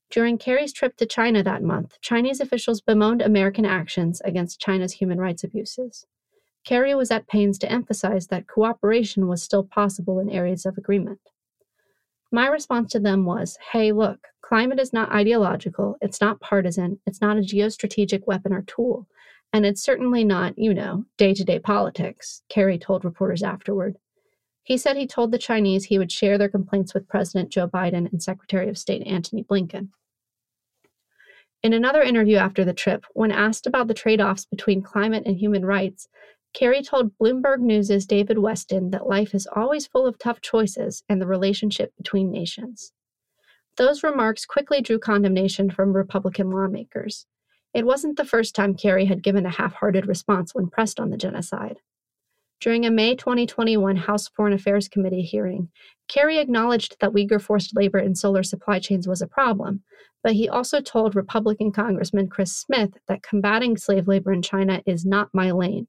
During Kerry's trip to China that month, Chinese officials bemoaned American actions against China's human rights abuses. Kerry was at pains to emphasize that cooperation was still possible in areas of agreement. My response to them was hey, look, climate is not ideological, it's not partisan, it's not a geostrategic weapon or tool. And it's certainly not, you know, day to day politics, Kerry told reporters afterward. He said he told the Chinese he would share their complaints with President Joe Biden and Secretary of State Antony Blinken. In another interview after the trip, when asked about the trade offs between climate and human rights, Kerry told Bloomberg News' David Westin that life is always full of tough choices and the relationship between nations. Those remarks quickly drew condemnation from Republican lawmakers. It wasn't the first time Kerry had given a half hearted response when pressed on the genocide. During a May 2021 House Foreign Affairs Committee hearing, Kerry acknowledged that Uyghur forced labor in solar supply chains was a problem, but he also told Republican Congressman Chris Smith that combating slave labor in China is not my lane.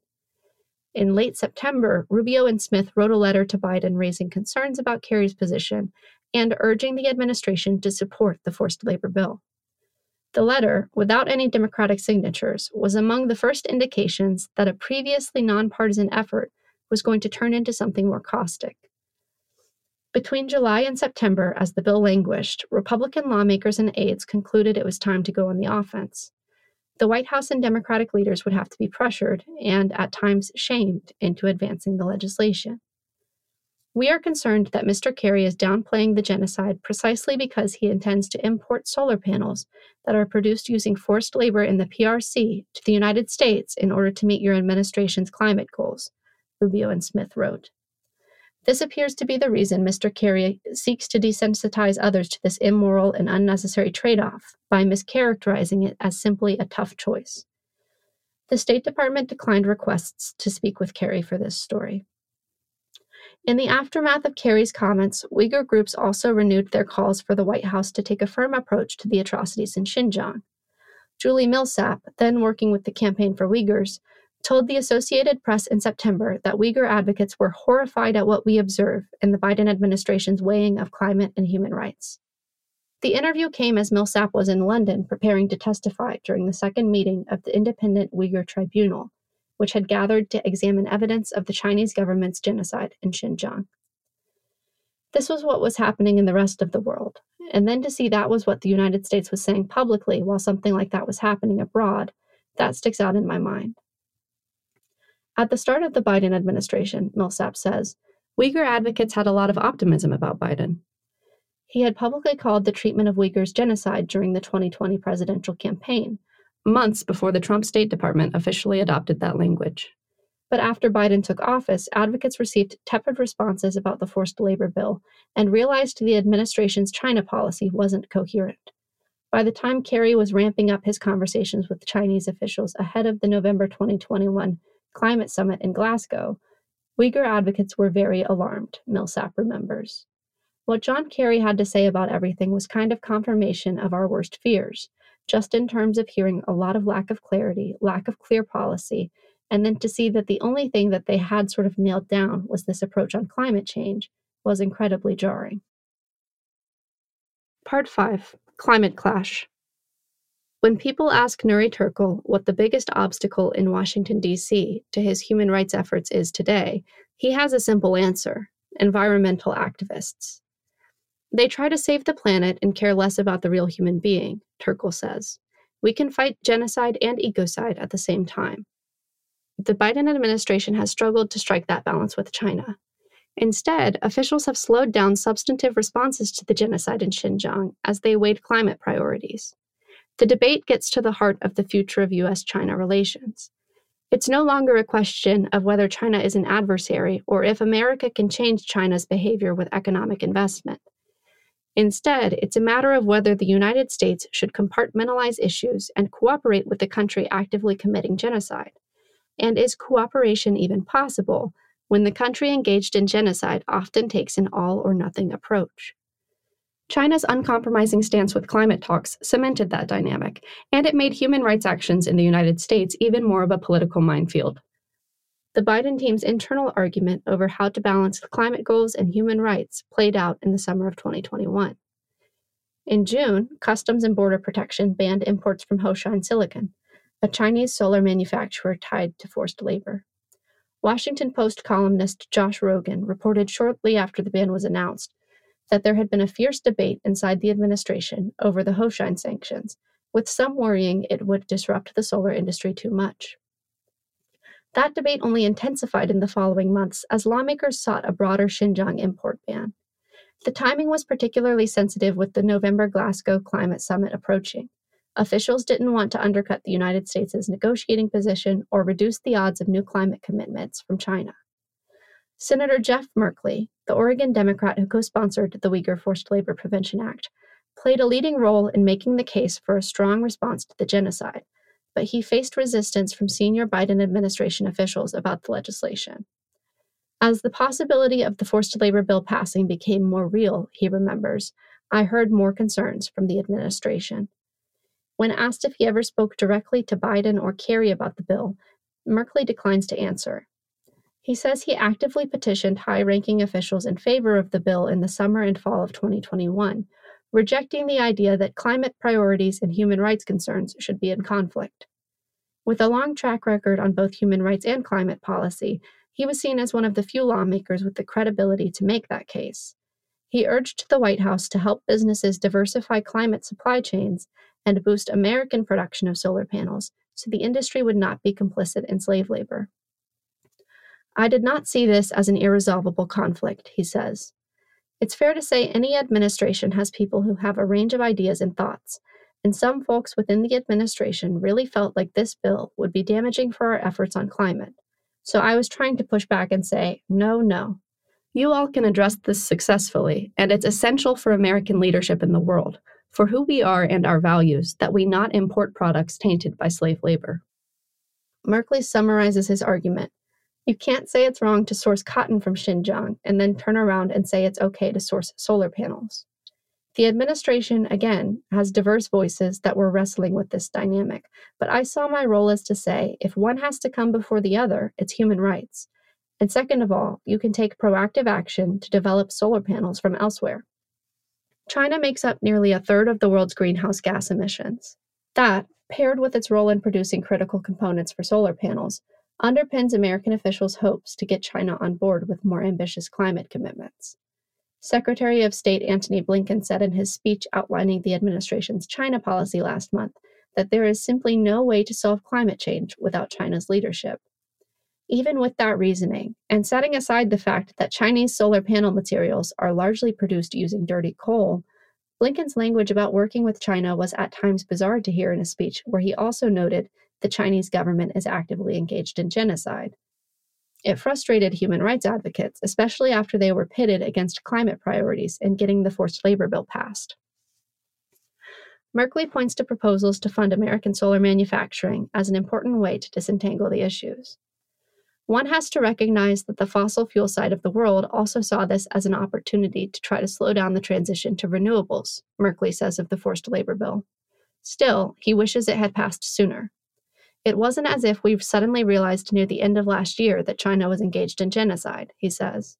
In late September, Rubio and Smith wrote a letter to Biden raising concerns about Kerry's position and urging the administration to support the forced labor bill. The letter, without any Democratic signatures, was among the first indications that a previously nonpartisan effort was going to turn into something more caustic. Between July and September, as the bill languished, Republican lawmakers and aides concluded it was time to go on the offense. The White House and Democratic leaders would have to be pressured and, at times, shamed into advancing the legislation. We are concerned that Mr. Kerry is downplaying the genocide precisely because he intends to import solar panels that are produced using forced labor in the PRC to the United States in order to meet your administration's climate goals, Rubio and Smith wrote. This appears to be the reason Mr. Kerry seeks to desensitize others to this immoral and unnecessary trade off by mischaracterizing it as simply a tough choice. The State Department declined requests to speak with Kerry for this story. In the aftermath of Kerry's comments, Uyghur groups also renewed their calls for the White House to take a firm approach to the atrocities in Xinjiang. Julie Millsap, then working with the Campaign for Uyghurs, told the Associated Press in September that Uyghur advocates were horrified at what we observe in the Biden administration's weighing of climate and human rights. The interview came as Millsap was in London preparing to testify during the second meeting of the Independent Uyghur Tribunal, which had gathered to examine evidence of the Chinese government's genocide in Xinjiang. This was what was happening in the rest of the world, and then to see that was what the United States was saying publicly while something like that was happening abroad, that sticks out in my mind. At the start of the Biden administration, Millsap says, Uyghur advocates had a lot of optimism about Biden. He had publicly called the treatment of Uyghurs genocide during the 2020 presidential campaign, months before the Trump State Department officially adopted that language. But after Biden took office, advocates received tepid responses about the forced labor bill and realized the administration's China policy wasn't coherent. By the time Kerry was ramping up his conversations with Chinese officials ahead of the November 2021 climate summit in Glasgow, Uyghur advocates were very alarmed, Millsap remembers. What John Kerry had to say about everything was kind of confirmation of our worst fears, just in terms of hearing a lot of lack of clarity, lack of clear policy, and then to see that the only thing that they had sort of nailed down was this approach on climate change was incredibly jarring. Part 5 Climate Clash when people ask Nury Turkel what the biggest obstacle in Washington, D.C. to his human rights efforts is today, he has a simple answer environmental activists. They try to save the planet and care less about the real human being, Turkel says. We can fight genocide and ecocide at the same time. The Biden administration has struggled to strike that balance with China. Instead, officials have slowed down substantive responses to the genocide in Xinjiang as they weighed climate priorities. The debate gets to the heart of the future of US China relations. It's no longer a question of whether China is an adversary or if America can change China's behavior with economic investment. Instead, it's a matter of whether the United States should compartmentalize issues and cooperate with the country actively committing genocide. And is cooperation even possible when the country engaged in genocide often takes an all or nothing approach? China's uncompromising stance with climate talks cemented that dynamic, and it made human rights actions in the United States even more of a political minefield. The Biden team's internal argument over how to balance climate goals and human rights played out in the summer of 2021. In June, Customs and Border Protection banned imports from Hoshine Silicon, a Chinese solar manufacturer tied to forced labor. Washington Post columnist Josh Rogin reported shortly after the ban was announced that there had been a fierce debate inside the administration over the Hoshine sanctions, with some worrying it would disrupt the solar industry too much. That debate only intensified in the following months as lawmakers sought a broader Xinjiang import ban. The timing was particularly sensitive with the November Glasgow climate summit approaching. Officials didn't want to undercut the United States' negotiating position or reduce the odds of new climate commitments from China. Senator Jeff Merkley, the Oregon Democrat who co sponsored the Uyghur Forced Labor Prevention Act, played a leading role in making the case for a strong response to the genocide, but he faced resistance from senior Biden administration officials about the legislation. As the possibility of the forced labor bill passing became more real, he remembers, I heard more concerns from the administration. When asked if he ever spoke directly to Biden or Kerry about the bill, Merkley declines to answer. He says he actively petitioned high ranking officials in favor of the bill in the summer and fall of 2021, rejecting the idea that climate priorities and human rights concerns should be in conflict. With a long track record on both human rights and climate policy, he was seen as one of the few lawmakers with the credibility to make that case. He urged the White House to help businesses diversify climate supply chains and boost American production of solar panels so the industry would not be complicit in slave labor. I did not see this as an irresolvable conflict, he says. It's fair to say any administration has people who have a range of ideas and thoughts, and some folks within the administration really felt like this bill would be damaging for our efforts on climate. So I was trying to push back and say, no, no. You all can address this successfully, and it's essential for American leadership in the world, for who we are and our values, that we not import products tainted by slave labor. Merkley summarizes his argument you can't say it's wrong to source cotton from Xinjiang and then turn around and say it's okay to source solar panels. The administration, again, has diverse voices that were wrestling with this dynamic, but I saw my role as to say if one has to come before the other, it's human rights. And second of all, you can take proactive action to develop solar panels from elsewhere. China makes up nearly a third of the world's greenhouse gas emissions. That, paired with its role in producing critical components for solar panels, underpins American officials' hopes to get China on board with more ambitious climate commitments. Secretary of State Antony Blinken said in his speech outlining the administration's China policy last month that there is simply no way to solve climate change without China's leadership. Even with that reasoning, and setting aside the fact that Chinese solar panel materials are largely produced using dirty coal, Blinken's language about working with China was at times bizarre to hear in a speech where he also noted the Chinese government is actively engaged in genocide. It frustrated human rights advocates, especially after they were pitted against climate priorities in getting the forced labor bill passed. Merkley points to proposals to fund American solar manufacturing as an important way to disentangle the issues. One has to recognize that the fossil fuel side of the world also saw this as an opportunity to try to slow down the transition to renewables, Merkley says of the forced labor bill. Still, he wishes it had passed sooner. It wasn't as if we suddenly realized near the end of last year that China was engaged in genocide, he says.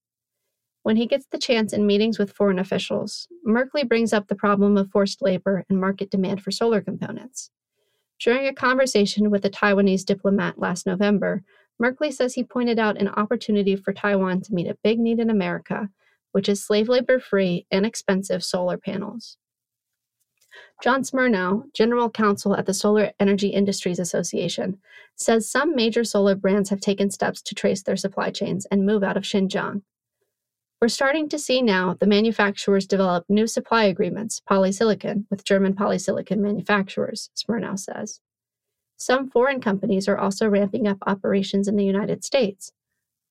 When he gets the chance in meetings with foreign officials, Merkley brings up the problem of forced labor and market demand for solar components. During a conversation with a Taiwanese diplomat last November, Merkley says he pointed out an opportunity for Taiwan to meet a big need in America, which is slave labor free, inexpensive solar panels. John Smirnow, General Counsel at the Solar Energy Industries Association, says some major solar brands have taken steps to trace their supply chains and move out of Xinjiang. We're starting to see now the manufacturers develop new supply agreements, polysilicon, with German polysilicon manufacturers, Smirnow says. Some foreign companies are also ramping up operations in the United States.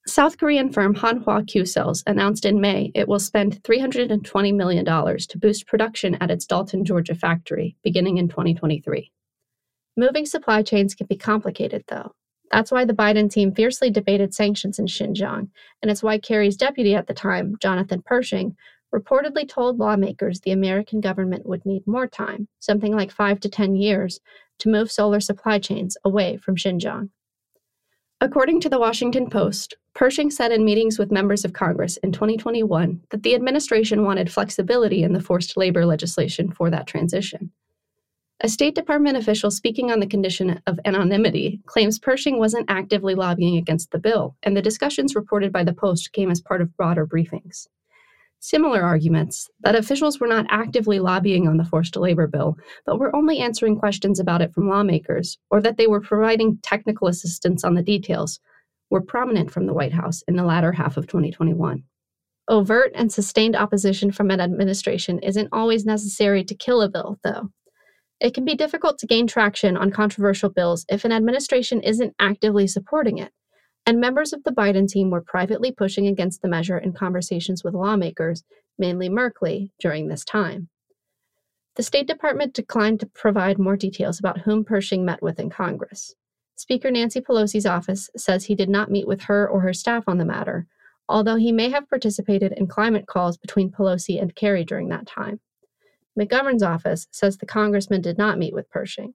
South Korean firm Hanwha Qcells announced in May it will spend $320 million to boost production at its Dalton, Georgia factory, beginning in 2023. Moving supply chains can be complicated, though. That's why the Biden team fiercely debated sanctions in Xinjiang, and it's why Kerry's deputy at the time, Jonathan Pershing, reportedly told lawmakers the American government would need more time, something like five to 10 years, to move solar supply chains away from Xinjiang. According to the Washington Post, Pershing said in meetings with members of Congress in 2021 that the administration wanted flexibility in the forced labor legislation for that transition. A State Department official speaking on the condition of anonymity claims Pershing wasn't actively lobbying against the bill, and the discussions reported by the Post came as part of broader briefings. Similar arguments that officials were not actively lobbying on the forced labor bill, but were only answering questions about it from lawmakers, or that they were providing technical assistance on the details, were prominent from the White House in the latter half of 2021. Overt and sustained opposition from an administration isn't always necessary to kill a bill, though. It can be difficult to gain traction on controversial bills if an administration isn't actively supporting it, and members of the Biden team were privately pushing against the measure in conversations with lawmakers, mainly Merkley, during this time. The State Department declined to provide more details about whom Pershing met with in Congress. Speaker Nancy Pelosi's office says he did not meet with her or her staff on the matter, although he may have participated in climate calls between Pelosi and Kerry during that time. McGovern's office says the congressman did not meet with Pershing.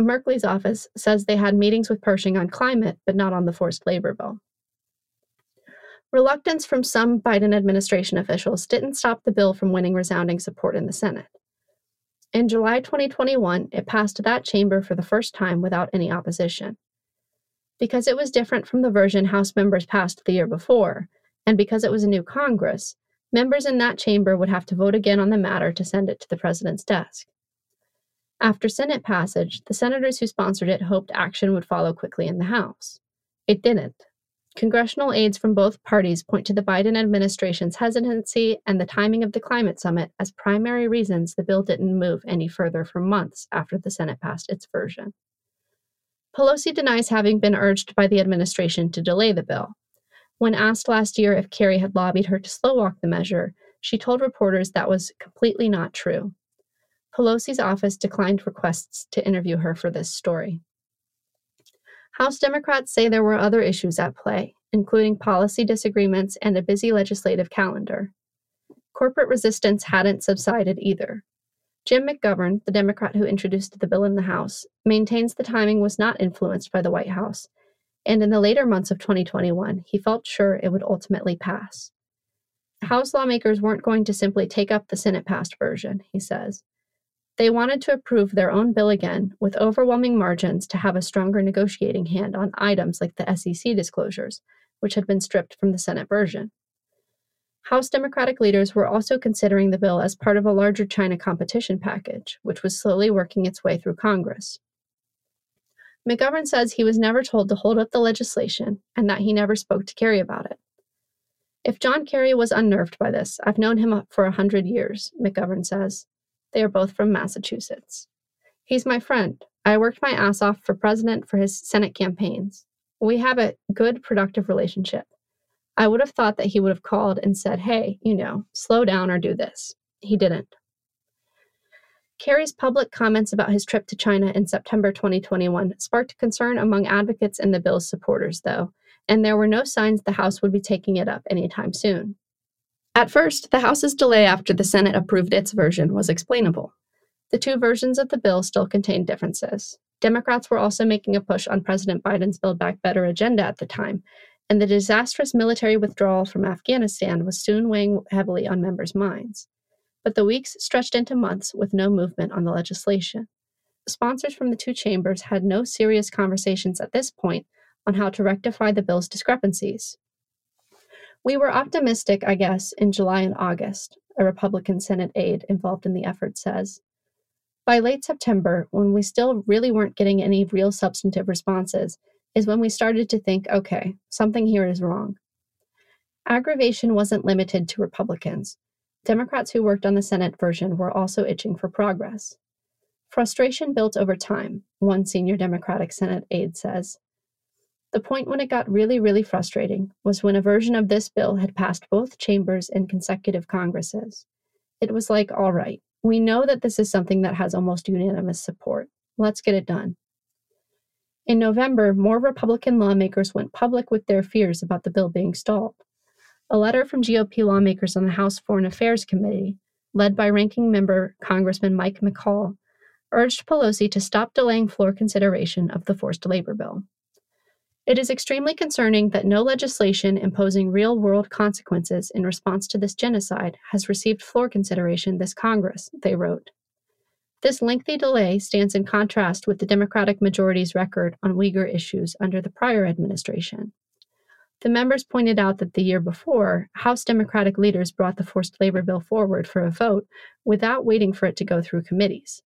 Merkley's office says they had meetings with Pershing on climate, but not on the forced labor bill. Reluctance from some Biden administration officials didn't stop the bill from winning resounding support in the Senate. In July 2021, it passed that chamber for the first time without any opposition. Because it was different from the version House members passed the year before, and because it was a new Congress, members in that chamber would have to vote again on the matter to send it to the president's desk. After Senate passage, the senators who sponsored it hoped action would follow quickly in the House. It didn't. Congressional aides from both parties point to the Biden administration's hesitancy and the timing of the climate summit as primary reasons the bill didn't move any further for months after the Senate passed its version. Pelosi denies having been urged by the administration to delay the bill, when asked last year if Kerry had lobbied her to slow walk the measure, she told reporters that was completely not true. Pelosi's office declined requests to interview her for this story. House Democrats say there were other issues at play, including policy disagreements and a busy legislative calendar. Corporate resistance hadn't subsided either. Jim McGovern, the Democrat who introduced the bill in the House, maintains the timing was not influenced by the White House and in the later months of 2021, he felt sure it would ultimately pass. House lawmakers weren't going to simply take up the Senate passed version, he says. They wanted to approve their own bill again with overwhelming margins to have a stronger negotiating hand on items like the SEC disclosures, which had been stripped from the Senate version. House Democratic leaders were also considering the bill as part of a larger China competition package, which was slowly working its way through Congress. McGovern says he was never told to hold up the legislation and that he never spoke to Kerry about it. If John Kerry was unnerved by this, I've known him for a hundred years, McGovern says. They are both from Massachusetts. He's my friend. I worked my ass off for president for his Senate campaigns. We have a good, productive relationship. I would have thought that he would have called and said, hey, you know, slow down or do this. He didn't. Kerry's public comments about his trip to China in September 2021 sparked concern among advocates and the bill's supporters, though, and there were no signs the House would be taking it up anytime soon. At first, the House's delay after the Senate approved its version was explainable. The two versions of the bill still contained differences. Democrats were also making a push on President Biden's Build Back Better agenda at the time, and the disastrous military withdrawal from Afghanistan was soon weighing heavily on members' minds but the weeks stretched into months with no movement on the legislation. Sponsors from the two chambers had no serious conversations at this point on how to rectify the bill's discrepancies. We were optimistic, I guess, in July and August, a Republican Senate aide involved in the effort says. By late September, when we still really weren't getting any real substantive responses, is when we started to think okay, something here is wrong. Aggravation wasn't limited to Republicans. Democrats who worked on the Senate version were also itching for progress. Frustration built over time, one senior Democratic Senate aide says. The point when it got really, really frustrating was when a version of this bill had passed both chambers in consecutive Congresses. It was like, all right, we know that this is something that has almost unanimous support. Let's get it done. In November, more Republican lawmakers went public with their fears about the bill being stalled. A letter from GOP lawmakers on the House Foreign Affairs Committee, led by ranking member Congressman Mike McCaul, urged Pelosi to stop delaying floor consideration of the forced labor bill. It is extremely concerning that no legislation imposing real world consequences in response to this genocide has received floor consideration this Congress, they wrote. This lengthy delay stands in contrast with the Democratic majority's record on Uyghur issues under the prior administration. The members pointed out that the year before, House Democratic leaders brought the forced labor bill forward for a vote without waiting for it to go through committees.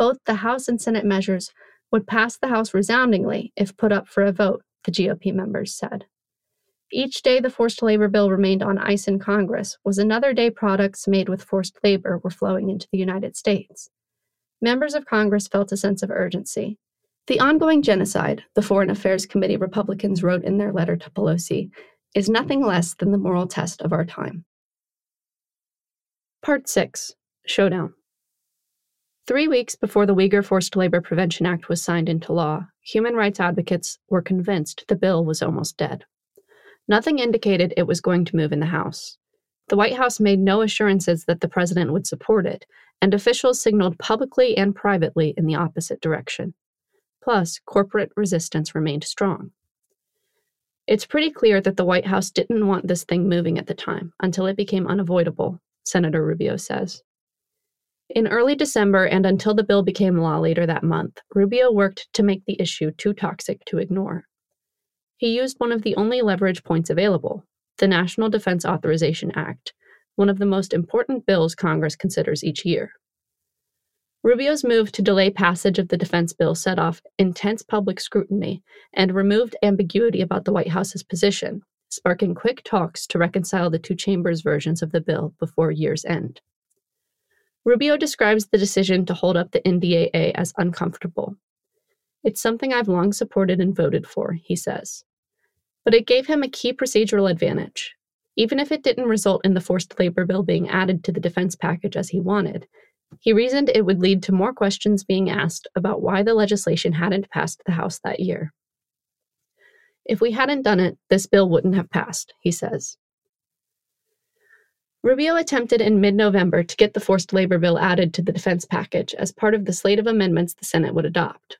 Both the House and Senate measures would pass the House resoundingly if put up for a vote, the GOP members said. Each day the forced labor bill remained on ice in Congress was another day products made with forced labor were flowing into the United States. members of Congress felt a sense of urgency. The ongoing genocide, the Foreign Affairs Committee Republicans wrote in their letter to Pelosi, is nothing less than the moral test of our time. Part 6 Showdown. Three weeks before the Uyghur Forced Labor Prevention Act was signed into law, human rights advocates were convinced the bill was almost dead. Nothing indicated it was going to move in the House. The White House made no assurances that the president would support it, and officials signaled publicly and privately in the opposite direction. Plus, corporate resistance remained strong. It's pretty clear that the White House didn't want this thing moving at the time until it became unavoidable, Senator Rubio says. In early December and until the bill became law later that month, Rubio worked to make the issue too toxic to ignore. He used one of the only leverage points available the National Defense Authorization Act, one of the most important bills Congress considers each year. Rubio's move to delay passage of the defense bill set off intense public scrutiny and removed ambiguity about the White House's position, sparking quick talks to reconcile the two chambers' versions of the bill before year's end. Rubio describes the decision to hold up the NDAA as uncomfortable. It's something I've long supported and voted for, he says. But it gave him a key procedural advantage. Even if it didn't result in the forced labor bill being added to the defense package as he wanted, he reasoned it would lead to more questions being asked about why the legislation hadn't passed the House that year. If we hadn't done it, this bill wouldn't have passed, he says. Rubio attempted in mid November to get the forced labor bill added to the defense package as part of the slate of amendments the Senate would adopt.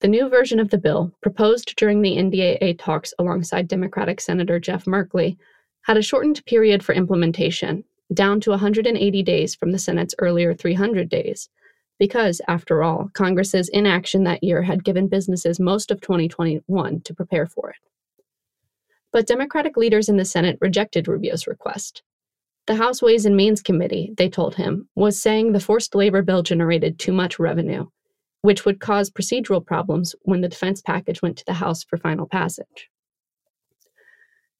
The new version of the bill, proposed during the NDAA talks alongside Democratic Senator Jeff Merkley, had a shortened period for implementation, down to 180 days from the Senate's earlier 300 days, because, after all, Congress's inaction that year had given businesses most of 2021 to prepare for it. But Democratic leaders in the Senate rejected Rubio's request. The House Ways and Means Committee, they told him, was saying the forced labor bill generated too much revenue which would cause procedural problems when the defense package went to the House for final passage.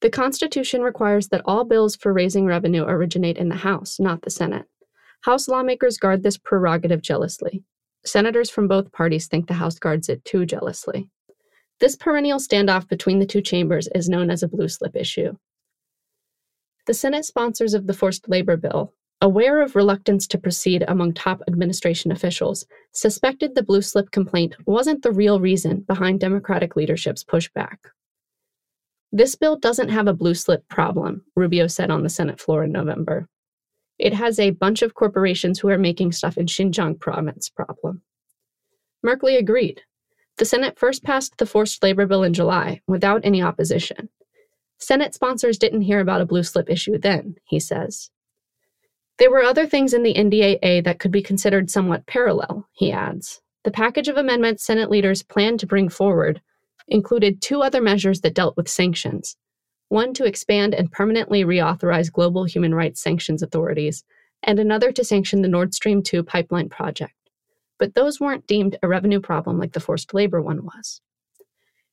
The Constitution requires that all bills for raising revenue originate in the House, not the Senate. House lawmakers guard this prerogative jealously. Senators from both parties think the House guards it too jealously. This perennial standoff between the two chambers is known as a blue slip issue. The Senate sponsors of the forced labor bill aware of reluctance to proceed among top administration officials, suspected the blue slip complaint wasn't the real reason behind Democratic leadership's pushback. This bill doesn't have a blue slip problem, Rubio said on the Senate floor in November. It has a bunch of corporations who are making stuff in Xinjiang province problem. Merkley agreed. The Senate first passed the forced labor bill in July without any opposition. Senate sponsors didn't hear about a blue slip issue then, he says. There were other things in the NDAA that could be considered somewhat parallel, he adds. The package of amendments Senate leaders planned to bring forward included two other measures that dealt with sanctions one to expand and permanently reauthorize global human rights sanctions authorities, and another to sanction the Nord Stream 2 pipeline project. But those weren't deemed a revenue problem like the forced labor one was.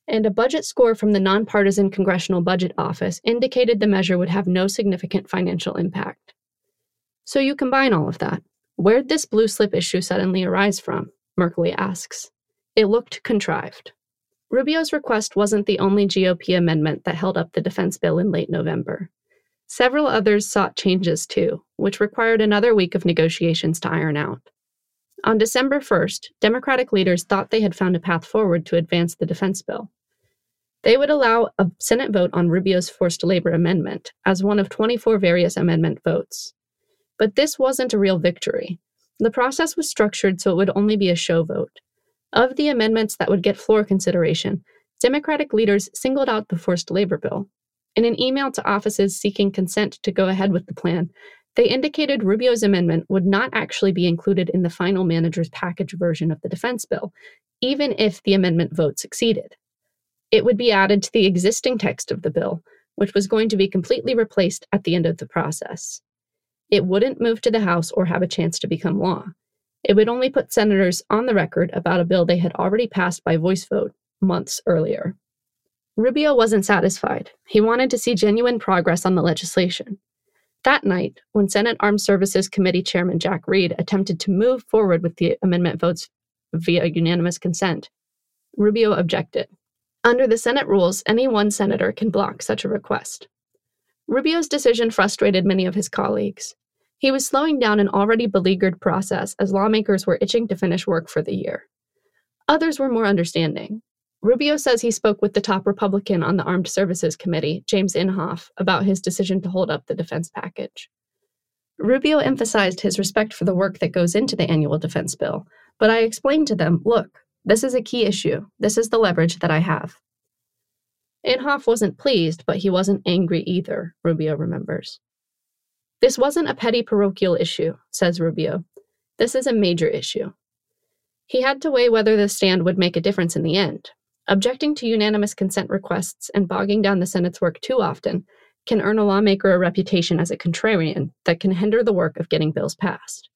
And a budget score from the nonpartisan Congressional Budget Office indicated the measure would have no significant financial impact. So you combine all of that. Where'd this blue slip issue suddenly arise from? Merkley asks. It looked contrived. Rubio's request wasn't the only GOP amendment that held up the defense bill in late November. Several others sought changes too, which required another week of negotiations to iron out. On December 1st, Democratic leaders thought they had found a path forward to advance the defense bill. They would allow a Senate vote on Rubio's forced labor amendment as one of 24 various amendment votes. But this wasn't a real victory. The process was structured so it would only be a show vote. Of the amendments that would get floor consideration, Democratic leaders singled out the forced labor bill. In an email to offices seeking consent to go ahead with the plan, they indicated Rubio's amendment would not actually be included in the final manager's package version of the defense bill, even if the amendment vote succeeded. It would be added to the existing text of the bill, which was going to be completely replaced at the end of the process it wouldn't move to the House or have a chance to become law. It would only put senators on the record about a bill they had already passed by voice vote months earlier. Rubio wasn't satisfied. He wanted to see genuine progress on the legislation. That night, when Senate Armed Services Committee Chairman Jack Reed attempted to move forward with the amendment votes via unanimous consent, Rubio objected. Under the Senate rules, any one senator can block such a request. Rubio's decision frustrated many of his colleagues. He was slowing down an already beleaguered process as lawmakers were itching to finish work for the year. Others were more understanding. Rubio says he spoke with the top Republican on the Armed Services Committee, James Inhofe, about his decision to hold up the defense package. Rubio emphasized his respect for the work that goes into the annual defense bill, but I explained to them look, this is a key issue. This is the leverage that I have. Inhofe wasn't pleased, but he wasn't angry either, Rubio remembers. This wasn't a petty parochial issue, says Rubio. This is a major issue. He had to weigh whether the stand would make a difference in the end. Objecting to unanimous consent requests and bogging down the Senate's work too often can earn a lawmaker a reputation as a contrarian that can hinder the work of getting bills passed.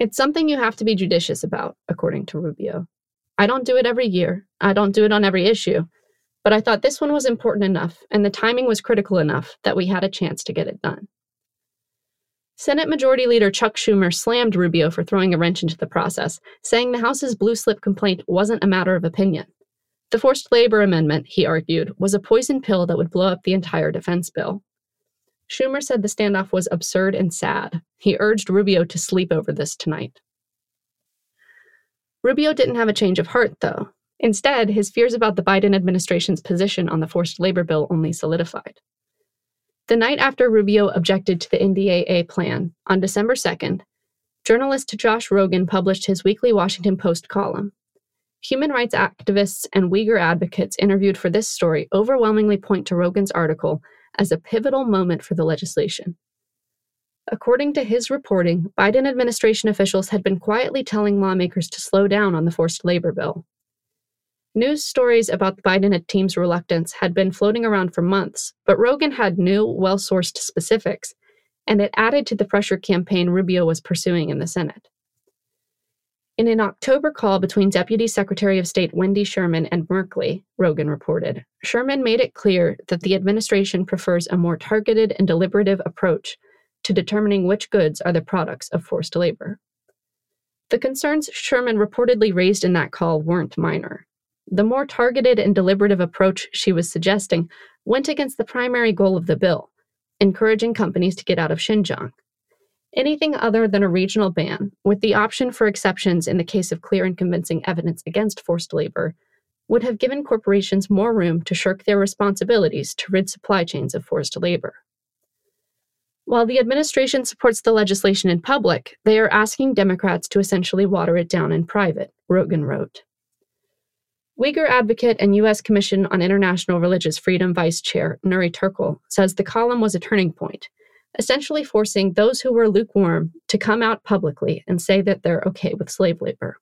It's something you have to be judicious about, according to Rubio. I don't do it every year, I don't do it on every issue, but I thought this one was important enough and the timing was critical enough that we had a chance to get it done. Senate Majority Leader Chuck Schumer slammed Rubio for throwing a wrench into the process, saying the House's blue slip complaint wasn't a matter of opinion. The forced labor amendment, he argued, was a poison pill that would blow up the entire defense bill. Schumer said the standoff was absurd and sad. He urged Rubio to sleep over this tonight. Rubio didn't have a change of heart, though. Instead, his fears about the Biden administration's position on the forced labor bill only solidified. The night after Rubio objected to the NDAA plan, on December 2nd, journalist Josh Rogin published his weekly Washington Post column. Human rights activists and Uyghur advocates interviewed for this story overwhelmingly point to Rogin's article as a pivotal moment for the legislation. According to his reporting, Biden administration officials had been quietly telling lawmakers to slow down on the forced labor bill. News stories about the Biden team's reluctance had been floating around for months, but Rogin had new, well sourced specifics, and it added to the pressure campaign Rubio was pursuing in the Senate. In an October call between Deputy Secretary of State Wendy Sherman and Merkley, Rogin reported, Sherman made it clear that the administration prefers a more targeted and deliberative approach to determining which goods are the products of forced labor. The concerns Sherman reportedly raised in that call weren't minor. The more targeted and deliberative approach she was suggesting went against the primary goal of the bill, encouraging companies to get out of Xinjiang. Anything other than a regional ban, with the option for exceptions in the case of clear and convincing evidence against forced labor, would have given corporations more room to shirk their responsibilities to rid supply chains of forced labor. While the administration supports the legislation in public, they are asking Democrats to essentially water it down in private, Rogin wrote. Uyghur advocate and U.S. Commission on International Religious Freedom Vice Chair Nury Turkel says the column was a turning point essentially forcing those who were lukewarm to come out publicly and say that they're okay with slave labor.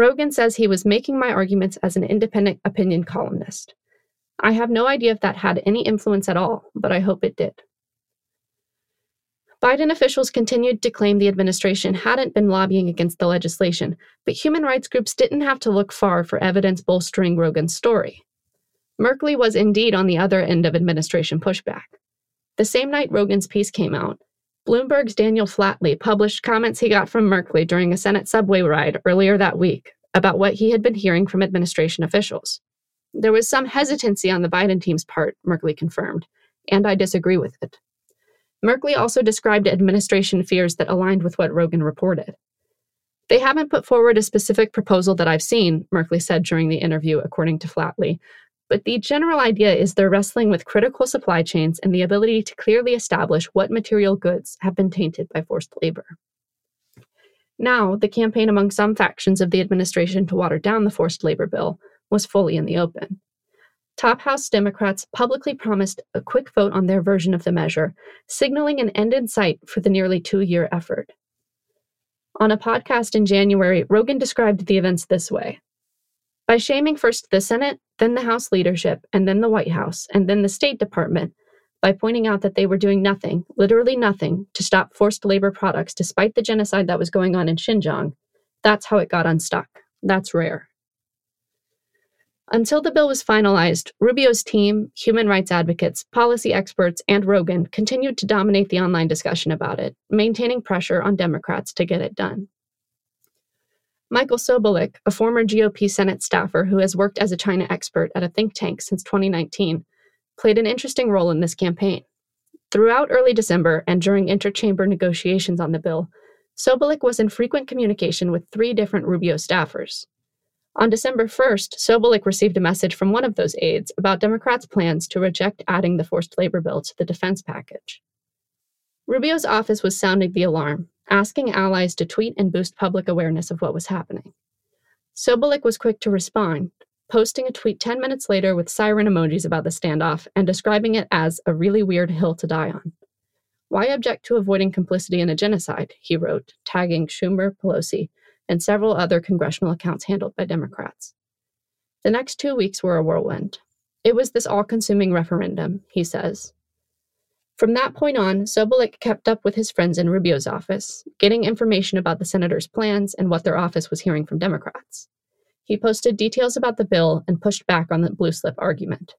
Rogin says he was making my arguments as an independent opinion columnist. I have no idea if that had any influence at all, but I hope it did. Biden officials continued to claim the administration hadn't been lobbying against the legislation, but human rights groups didn't have to look far for evidence bolstering Rogin's story. Merkley was indeed on the other end of administration pushback. The same night Rogin's piece came out, Bloomberg's Daniel Flatley published comments he got from Merkley during a Senate subway ride earlier that week about what he had been hearing from administration officials. There was some hesitancy on the Biden team's part, Merkley confirmed, and I disagree with it. Merkley also described administration fears that aligned with what Rogin reported. They haven't put forward a specific proposal that I've seen, Merkley said during the interview, according to Flatley, but the general idea is they're wrestling with critical supply chains and the ability to clearly establish what material goods have been tainted by forced labor. Now, the campaign among some factions of the administration to water down the forced labor bill was fully in the open. Top House Democrats publicly promised a quick vote on their version of the measure, signaling an end in sight for the nearly two year effort. On a podcast in January, Rogin described the events this way by shaming first the Senate, then the House leadership, and then the White House, and then the State Department, by pointing out that they were doing nothing, literally nothing, to stop forced labor products despite the genocide that was going on in Xinjiang. That's how it got unstuck. That's rare. Until the bill was finalized, Rubio's team, human rights advocates, policy experts, and Rogin continued to dominate the online discussion about it, maintaining pressure on Democrats to get it done. Michael Sobolik, a former GOP Senate staffer who has worked as a China expert at a think tank since 2019, played an interesting role in this campaign. Throughout early December and during interchamber negotiations on the bill, Sobolik was in frequent communication with three different Rubio staffers. On December 1st, Sobolik received a message from one of those aides about Democrats' plans to reject adding the forced labor bill to the defense package. Rubio's office was sounding the alarm, asking allies to tweet and boost public awareness of what was happening. Sobolik was quick to respond, posting a tweet 10 minutes later with siren emojis about the standoff and describing it as a really weird hill to die on. Why object to avoiding complicity in a genocide? He wrote, tagging Schumer, Pelosi, and several other congressional accounts handled by Democrats. The next two weeks were a whirlwind. It was this all consuming referendum, he says. From that point on, Sobolik kept up with his friends in Rubio's office, getting information about the senators' plans and what their office was hearing from Democrats. He posted details about the bill and pushed back on the blue slip argument.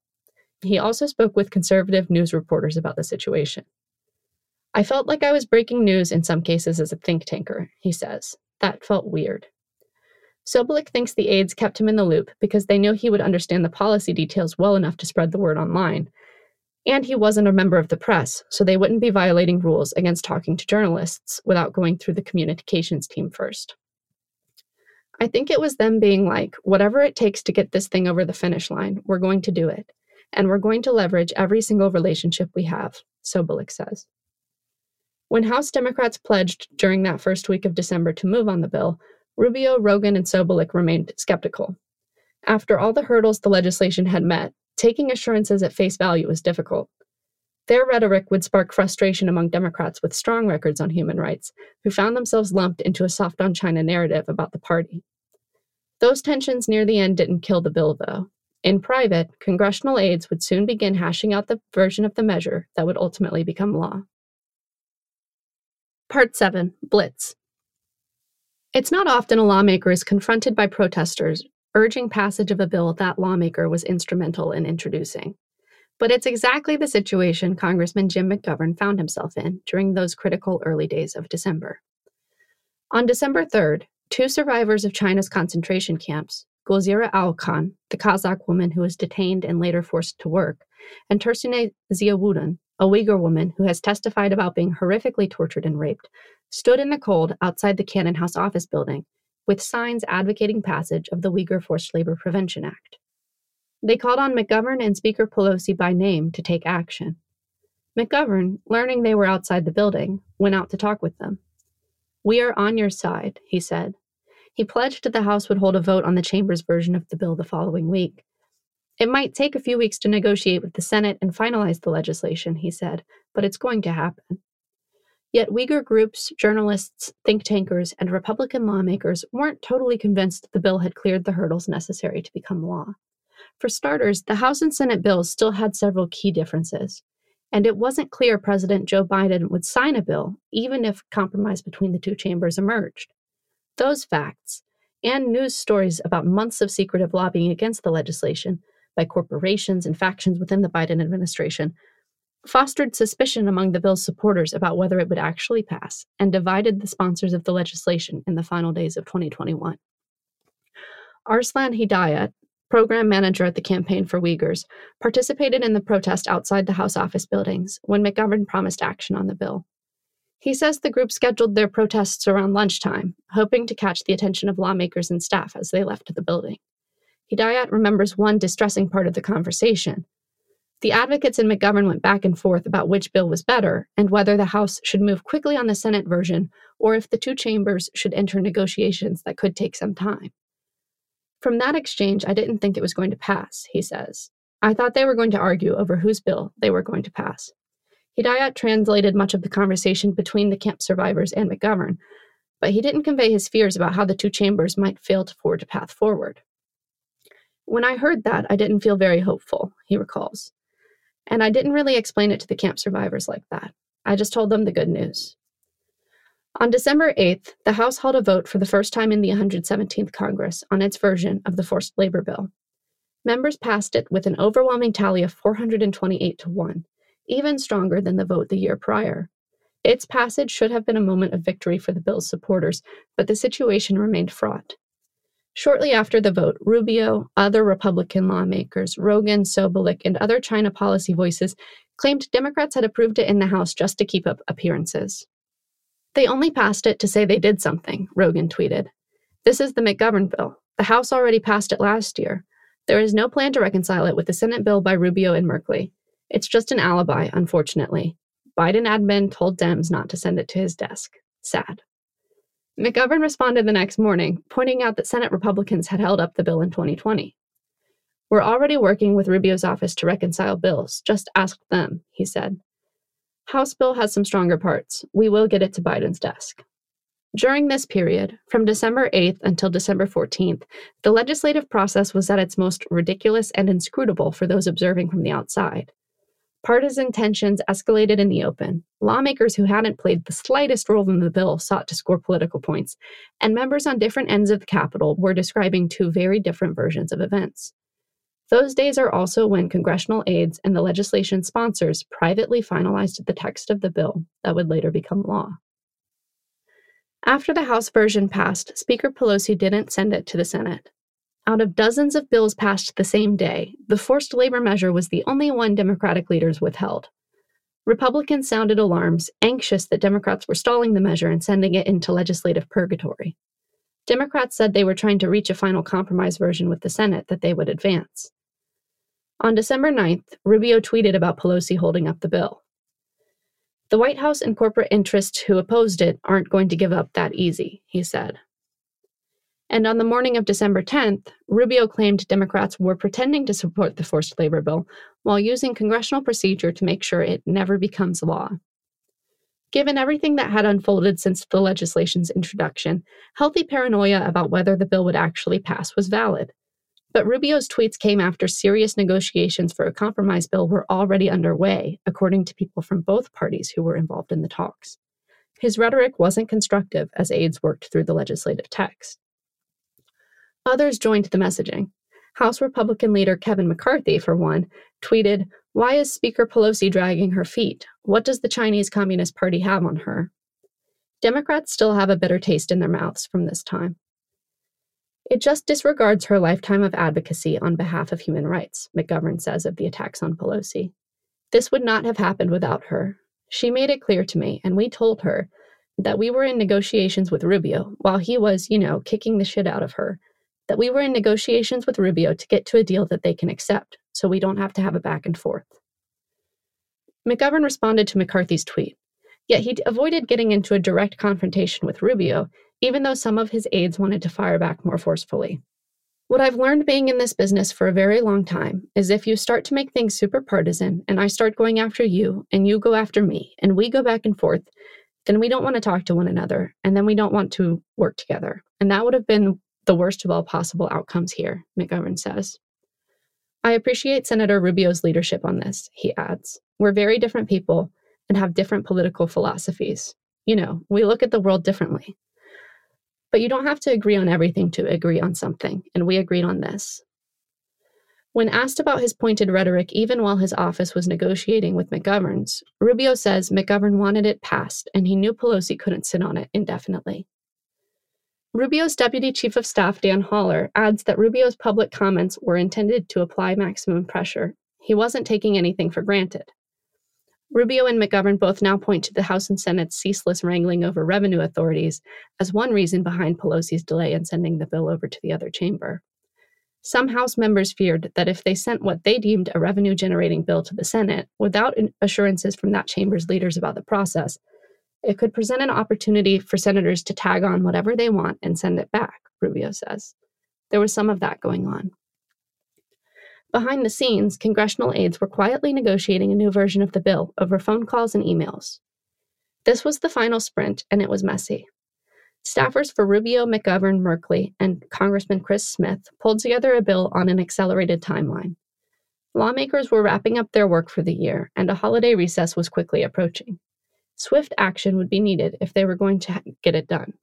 He also spoke with conservative news reporters about the situation. I felt like I was breaking news in some cases as a think tanker, he says. That felt weird. Sobolik thinks the aides kept him in the loop because they knew he would understand the policy details well enough to spread the word online. And he wasn't a member of the press, so they wouldn't be violating rules against talking to journalists without going through the communications team first. I think it was them being like, whatever it takes to get this thing over the finish line, we're going to do it. And we're going to leverage every single relationship we have, Sobolik says. When House Democrats pledged during that first week of December to move on the bill, Rubio, Rogin, and Sobolik remained skeptical. After all the hurdles the legislation had met, taking assurances at face value was difficult. Their rhetoric would spark frustration among Democrats with strong records on human rights, who found themselves lumped into a soft on China narrative about the party. Those tensions near the end didn't kill the bill, though. In private, congressional aides would soon begin hashing out the version of the measure that would ultimately become law. Part 7 Blitz. It's not often a lawmaker is confronted by protesters urging passage of a bill that lawmaker was instrumental in introducing. But it's exactly the situation Congressman Jim McGovern found himself in during those critical early days of December. On December 3rd, two survivors of China's concentration camps, Gulzira Auelkhan, the Kazakh woman who was detained and later forced to work, and Tursunay Ziawudun, a Uyghur woman who has testified about being horrifically tortured and raped, stood in the cold outside the Cannon House office building with signs advocating passage of the Uyghur Forced Labor Prevention Act. They called on McGovern and Speaker Pelosi by name to take action. McGovern, learning they were outside the building, went out to talk with them. We are on your side, he said. He pledged that the House would hold a vote on the chamber's version of the bill the following week. It might take a few weeks to negotiate with the Senate and finalize the legislation, he said, but it's going to happen. Yet Uyghur groups, journalists, think tankers, and Republican lawmakers weren't totally convinced the bill had cleared the hurdles necessary to become law. For starters, the House and Senate bills still had several key differences, and it wasn't clear President Joe Biden would sign a bill even if compromise between the two chambers emerged. Those facts, and news stories about months of secretive lobbying against the legislation, by corporations and factions within the Biden administration fostered suspicion among the bill's supporters about whether it would actually pass and divided the sponsors of the legislation in the final days of 2021. Arslan Hidayat, program manager at the Campaign for Uyghurs, participated in the protest outside the House office buildings when McGovern promised action on the bill. He says the group scheduled their protests around lunchtime, hoping to catch the attention of lawmakers and staff as they left the building. Hidayat remembers one distressing part of the conversation. The advocates in McGovern went back and forth about which bill was better and whether the House should move quickly on the Senate version or if the two chambers should enter negotiations that could take some time. From that exchange, I didn't think it was going to pass, he says. I thought they were going to argue over whose bill they were going to pass. Hidayat translated much of the conversation between the camp survivors and McGovern, but he didn't convey his fears about how the two chambers might fail to forge a path forward. When I heard that, I didn't feel very hopeful, he recalls. And I didn't really explain it to the camp survivors like that. I just told them the good news. On December 8th, the House held a vote for the first time in the 117th Congress on its version of the forced labor bill. Members passed it with an overwhelming tally of 428 to 1, even stronger than the vote the year prior. Its passage should have been a moment of victory for the bill's supporters, but the situation remained fraught. Shortly after the vote, Rubio, other Republican lawmakers, Rogin, Sobolik, and other China policy voices claimed Democrats had approved it in the House just to keep up appearances. They only passed it to say they did something, Rogin tweeted. This is the McGovern bill. The House already passed it last year. There is no plan to reconcile it with the Senate bill by Rubio and Merkley. It's just an alibi, unfortunately. Biden admin told Dems not to send it to his desk. Sad. McGovern responded the next morning, pointing out that Senate Republicans had held up the bill in 2020. We're already working with Rubio's office to reconcile bills. Just ask them, he said. House bill has some stronger parts. We will get it to Biden's desk. During this period, from December 8th until December 14th, the legislative process was at its most ridiculous and inscrutable for those observing from the outside. Partisan tensions escalated in the open. Lawmakers who hadn't played the slightest role in the bill sought to score political points, and members on different ends of the Capitol were describing two very different versions of events. Those days are also when congressional aides and the legislation sponsors privately finalized the text of the bill that would later become law. After the House version passed, Speaker Pelosi didn't send it to the Senate. Out of dozens of bills passed the same day, the forced labor measure was the only one Democratic leaders withheld. Republicans sounded alarms, anxious that Democrats were stalling the measure and sending it into legislative purgatory. Democrats said they were trying to reach a final compromise version with the Senate that they would advance. On December 9th, Rubio tweeted about Pelosi holding up the bill. The White House and corporate interests who opposed it aren't going to give up that easy, he said. And on the morning of December 10th, Rubio claimed Democrats were pretending to support the forced labor bill while using congressional procedure to make sure it never becomes law. Given everything that had unfolded since the legislation's introduction, healthy paranoia about whether the bill would actually pass was valid. But Rubio's tweets came after serious negotiations for a compromise bill were already underway, according to people from both parties who were involved in the talks. His rhetoric wasn't constructive as aides worked through the legislative text. Others joined the messaging. House Republican leader Kevin McCarthy, for one, tweeted, Why is Speaker Pelosi dragging her feet? What does the Chinese Communist Party have on her? Democrats still have a bitter taste in their mouths from this time. It just disregards her lifetime of advocacy on behalf of human rights, McGovern says of the attacks on Pelosi. This would not have happened without her. She made it clear to me, and we told her, that we were in negotiations with Rubio while he was, you know, kicking the shit out of her that we were in negotiations with Rubio to get to a deal that they can accept, so we don't have to have a back and forth. McGovern responded to McCarthy's tweet, yet he avoided getting into a direct confrontation with Rubio, even though some of his aides wanted to fire back more forcefully. What I've learned being in this business for a very long time is if you start to make things super partisan and I start going after you and you go after me and we go back and forth, then we don't want to talk to one another and then we don't want to work together. And that would have been the worst of all possible outcomes here, McGovern says. I appreciate Senator Rubio's leadership on this, he adds. We're very different people and have different political philosophies. You know, we look at the world differently. But you don't have to agree on everything to agree on something, and we agreed on this. When asked about his pointed rhetoric, even while his office was negotiating with McGovern's, Rubio says McGovern wanted it passed and he knew Pelosi couldn't sit on it indefinitely. Rubio's deputy chief of staff, Dan Holler, adds that Rubio's public comments were intended to apply maximum pressure. He wasn't taking anything for granted. Rubio and McGovern both now point to the House and Senate's ceaseless wrangling over revenue authorities as one reason behind Pelosi's delay in sending the bill over to the other chamber. Some House members feared that if they sent what they deemed a revenue generating bill to the Senate without assurances from that chamber's leaders about the process, it could present an opportunity for senators to tag on whatever they want and send it back, Rubio says. There was some of that going on. Behind the scenes, congressional aides were quietly negotiating a new version of the bill over phone calls and emails. This was the final sprint, and it was messy. Staffers for Rubio, McGovern, Merkley, and Congressman Chris Smith pulled together a bill on an accelerated timeline. Lawmakers were wrapping up their work for the year, and a holiday recess was quickly approaching. Swift action would be needed if they were going to get it done.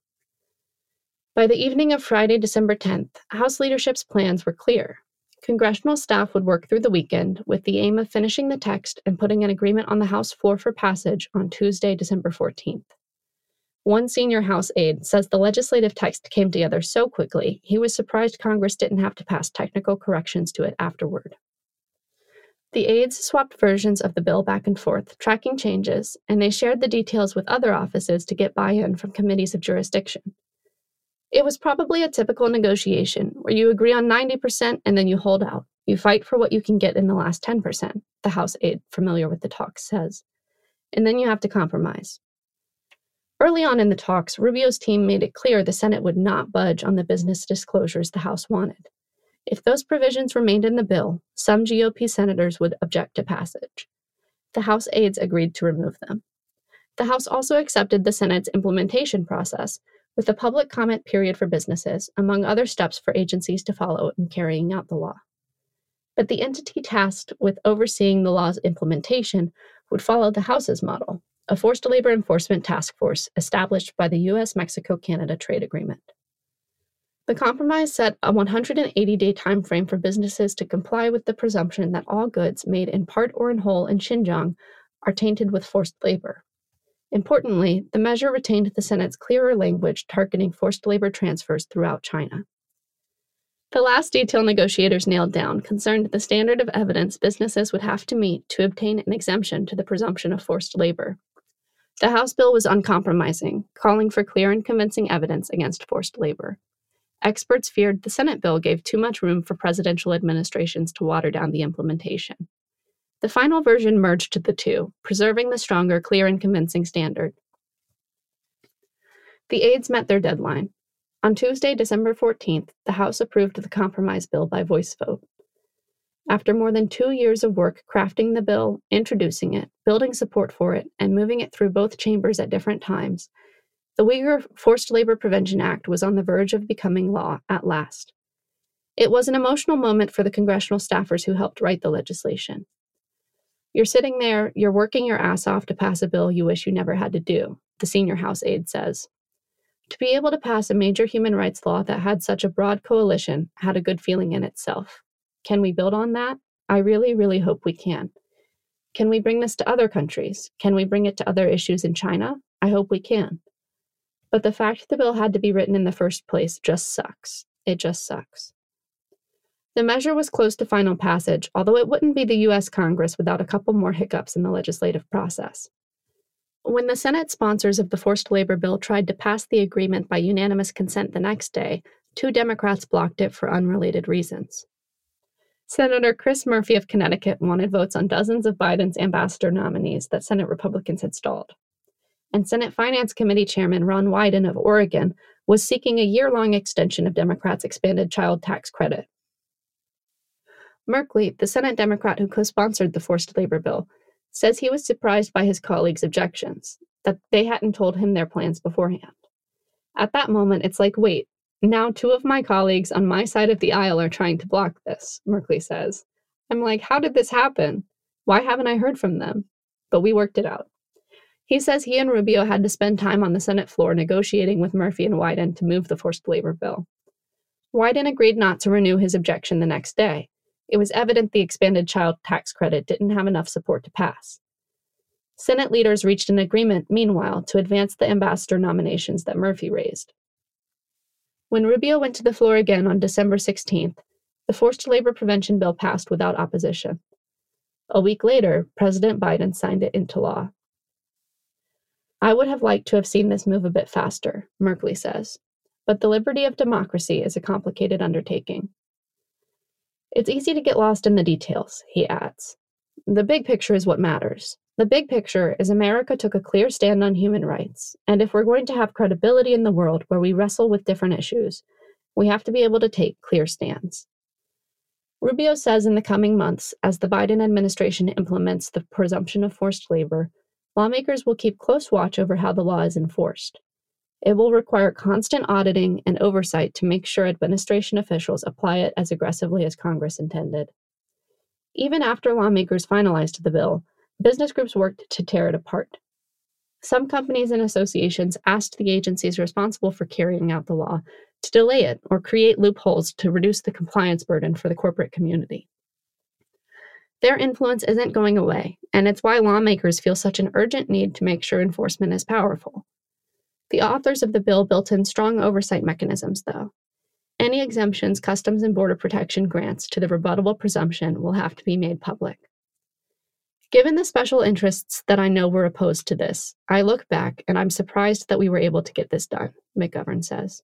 By the evening of Friday, December 10th, House leadership's plans were clear. Congressional staff would work through the weekend with the aim of finishing the text and putting an agreement on the House floor for passage on Tuesday, December 14th. One senior House aide says the legislative text came together so quickly, he was surprised Congress didn't have to pass technical corrections to it afterward. The aides swapped versions of the bill back and forth, tracking changes, and they shared the details with other offices to get buy in from committees of jurisdiction. It was probably a typical negotiation where you agree on 90% and then you hold out. You fight for what you can get in the last 10%, the House aide familiar with the talks says. And then you have to compromise. Early on in the talks, Rubio's team made it clear the Senate would not budge on the business disclosures the House wanted. If those provisions remained in the bill, some GOP senators would object to passage. The House aides agreed to remove them. The House also accepted the Senate's implementation process, with a public comment period for businesses, among other steps for agencies to follow in carrying out the law. But the entity tasked with overseeing the law's implementation would follow the House's model, a forced labor enforcement task force established by the U.S. Mexico Canada Trade Agreement. The compromise set a 180 day time frame for businesses to comply with the presumption that all goods made in part or in whole in Xinjiang are tainted with forced labor. Importantly, the measure retained the Senate's clearer language targeting forced labor transfers throughout China. The last detail negotiators nailed down concerned the standard of evidence businesses would have to meet to obtain an exemption to the presumption of forced labor, the House bill was uncompromising, calling for clear and convincing evidence against forced labor. Experts feared the Senate bill gave too much room for presidential administrations to water down the implementation. The final version merged the two, preserving the stronger, clear, and convincing standard. The aides met their deadline. On Tuesday, December 14th, the House approved the compromise bill by voice vote. After more than two years of work crafting the bill, introducing it, building support for it, and moving it through both chambers at different times, the Uyghur Forced Labor Prevention Act was on the verge of becoming law at last. It was an emotional moment for the congressional staffers who helped write the legislation. You're sitting there, you're working your ass off to pass a bill you wish you never had to do, the senior House aide says. To be able to pass a major human rights law that had such a broad coalition had a good feeling in itself. Can we build on that? I really, really hope we can. Can we bring this to other countries? Can we bring it to other issues in China? I hope we can. But the fact the bill had to be written in the first place just sucks. It just sucks. The measure was close to final passage, although it wouldn't be the U.S. Congress without a couple more hiccups in the legislative process. When the Senate sponsors of the forced labor bill tried to pass the agreement by unanimous consent the next day, two Democrats blocked it for unrelated reasons. Senator Chris Murphy of Connecticut wanted votes on dozens of Biden's ambassador nominees that Senate Republicans had stalled. And Senate Finance Committee Chairman Ron Wyden of Oregon was seeking a year long extension of Democrats' expanded child tax credit. Merkley, the Senate Democrat who co sponsored the forced labor bill, says he was surprised by his colleagues' objections, that they hadn't told him their plans beforehand. At that moment, it's like, wait, now, two of my colleagues on my side of the aisle are trying to block this, Merkley says. I'm like, how did this happen? Why haven't I heard from them? But we worked it out. He says he and Rubio had to spend time on the Senate floor negotiating with Murphy and Wyden to move the forced labor bill. Wyden agreed not to renew his objection the next day. It was evident the expanded child tax credit didn't have enough support to pass. Senate leaders reached an agreement, meanwhile, to advance the ambassador nominations that Murphy raised. When Rubio went to the floor again on December 16th, the forced labor prevention bill passed without opposition. A week later, President Biden signed it into law. I would have liked to have seen this move a bit faster, Merkley says, but the liberty of democracy is a complicated undertaking. It's easy to get lost in the details, he adds. The big picture is what matters. The big picture is America took a clear stand on human rights, and if we're going to have credibility in the world where we wrestle with different issues, we have to be able to take clear stands. Rubio says in the coming months, as the Biden administration implements the presumption of forced labor, lawmakers will keep close watch over how the law is enforced. It will require constant auditing and oversight to make sure administration officials apply it as aggressively as Congress intended. Even after lawmakers finalized the bill, business groups worked to tear it apart. Some companies and associations asked the agencies responsible for carrying out the law to delay it, or create loopholes to reduce the compliance burden for the corporate community. Their influence isn't going away, and it's why lawmakers feel such an urgent need to make sure enforcement is powerful. The authors of the bill built in strong oversight mechanisms, though. Any exemptions Customs and Border Protection grants to the rebuttable presumption will have to be made public. Given the special interests that I know were opposed to this, I look back and I'm surprised that we were able to get this done, McGovern says.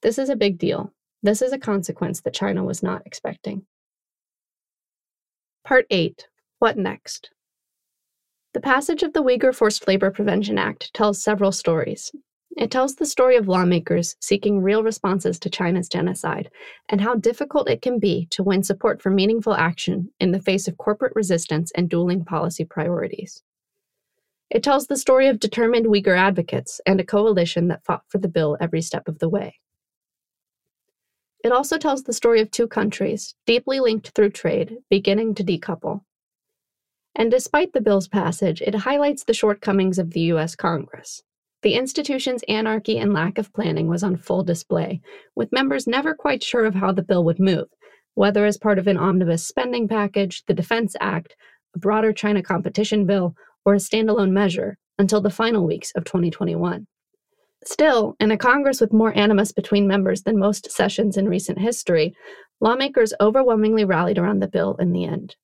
This is a big deal. This is a consequence that China was not expecting. Part 8 What Next? The passage of the Uyghur Forced Labor Prevention Act tells several stories. It tells the story of lawmakers seeking real responses to China's genocide and how difficult it can be to win support for meaningful action in the face of corporate resistance and dueling policy priorities. It tells the story of determined Uyghur advocates and a coalition that fought for the bill every step of the way. It also tells the story of two countries, deeply linked through trade, beginning to decouple. And despite the bill's passage, it highlights the shortcomings of the U.S. Congress. The institution's anarchy and lack of planning was on full display, with members never quite sure of how the bill would move, whether as part of an omnibus spending package, the Defense Act, a broader China competition bill, or a standalone measure, until the final weeks of 2021. Still, in a Congress with more animus between members than most sessions in recent history, lawmakers overwhelmingly rallied around the bill in the end.